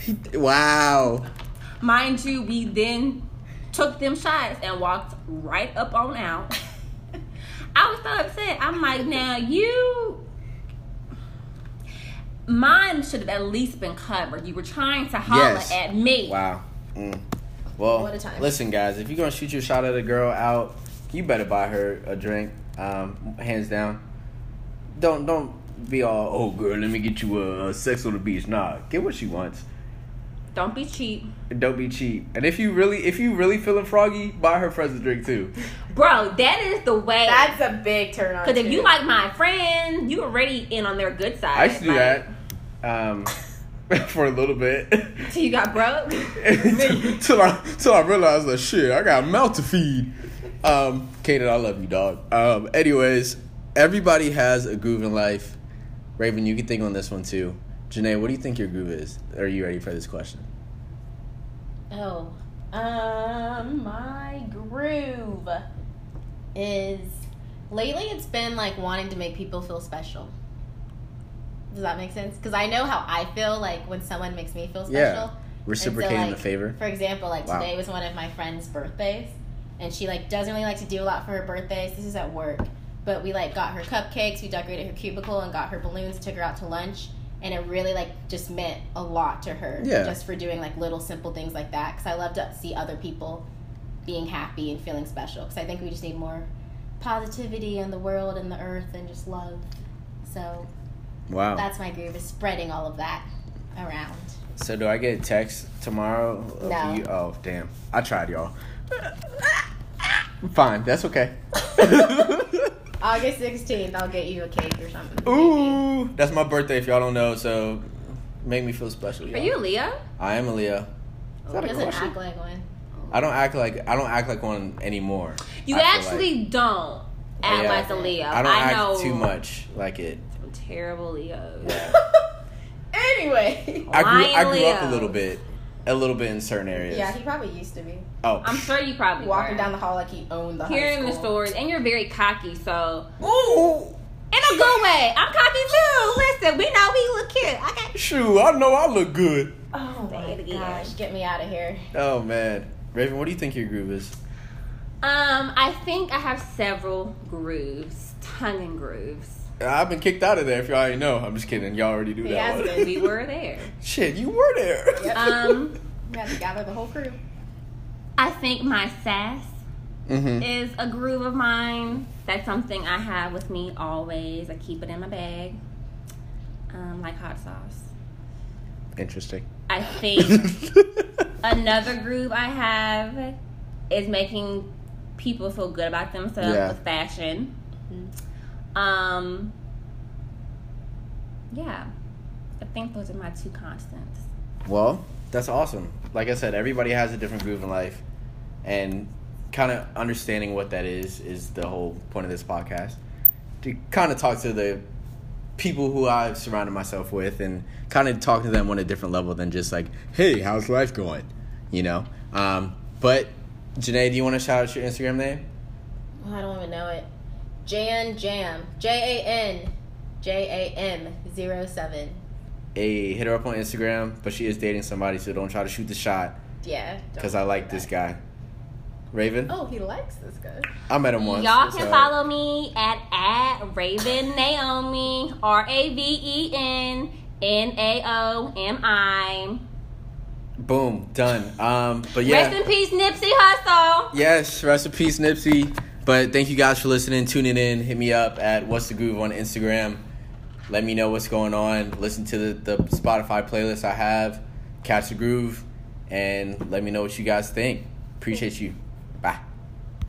Yes. Wow. Mind you, we then took them shots and walked right up on out. I was so upset. I'm like, now you. Mine should have at least been covered. You were trying to holler Yes. at me. Wow. Mm. Well, What a time. listen, guys. If you're gonna shoot your shot at a girl out, you better buy her a drink. Um, hands down. Don't don't be all oh girl. Let me get you a, a sex on the beach. Nah, get what she wants. Don't be cheap. And don't be cheap. And if you really if you really feeling froggy, buy her friends a drink too. Bro, that is the way. That's a big turn on. Because if you like my friend, you already in on their good side. I used to do Like, that. Um, for a little bit. Till you got broke. till I till I realized that shit, I got a mouth to feed. Um, Kanan, I love you, dog. Um, anyways, everybody has a groove in life. Raven, you can think on this one too. Janae, what do you think your groove is? Are you ready for this question? Oh, um, my groove is lately. It's been like wanting to make people feel special. Does that make sense? Because I know how I feel like when someone makes me feel special. Yeah. And so, Reciprocating like, the favor. For example, like Wow. today was one of my friend's birthdays, and she like doesn't really like to do a lot for her birthdays. This is at work, but we like got her cupcakes, we decorated her cubicle, and got her balloons. Took her out to lunch, and it really like just meant a lot to her. Yeah. Just for doing like little simple things like that, because I love to see other people being happy and feeling special. Because I think we just need more positivity in the world and the earth and just love. So Wow. that's my groove is spreading all of that around. So do I get a text tomorrow? No. You? Oh damn! I tried, y'all. Fine, that's okay. August 16th, I'll get you a cake or something. Ooh, that's my birthday. If y'all don't know, so make me feel special. Are y'all. you Leo? I am a Leo. Oh, Is that a doesn't question? act like one. I don't act like I don't act like one anymore. You I feel actually like- don't oh, act Yeah. like a Leo. I don't act know too much like it. some terrible Leos. Yeah. anyway, I grew I Lion grew up a Leos. little bit. A little bit in certain areas. Yeah, he probably used to be Oh, I'm sure you probably walking were. down the hall like he owned the high hearing the school. stories, and you're very cocky. So Ooh, in a good way, I'm cocky too. Listen, we know we look cute. I got shoot, I know I look good. Oh my gosh, get me out of here. Oh man, Raven, what do you think your groove is? Um, I think I have several grooves, tongue and grooves. I've been kicked out of there. If y'all already know, I'm just kidding. Y'all already do He that has been. We were there. Shit, you were there. Yep. Um, We had to gather the whole crew. I think my sass mm-hmm. is a groove of mine. That's something I have with me always. I keep it in my bag, um, like hot sauce. Interesting. I think another groove I have is making people feel good about themselves Yeah. with fashion. Um, yeah, I think those are my two constants. Well, that's awesome. Like I said, everybody has a different groove in life, and kind of understanding what that is is the whole point of this podcast. To kind of talk to the people who I've surrounded myself with, and kind of talk to them on a different level than just like, "Hey, how's life going?" You know. Um, but Janae, do you want to shout out your Instagram name? I don't even know it. Jan Jam. J A N J A M zero seven. A hit her up on Instagram, but she is dating somebody, so don't try to shoot the shot Yeah. because I like do this guy. Raven, Oh, he likes this guy. I met him once. Y'all can all right. follow me at at Raven Naomi R A V E N N A O M I. Boom, done. Um, but yeah. Rest in peace, Nipsey Hussle. Yes, rest in peace, Nipsey. But thank you guys for listening, tuning in. Hit me up at What's the Groove on Instagram. Let me know what's going on. Listen to the, the Spotify playlist I have. Catch the groove. And let me know what you guys think. Appreciate you.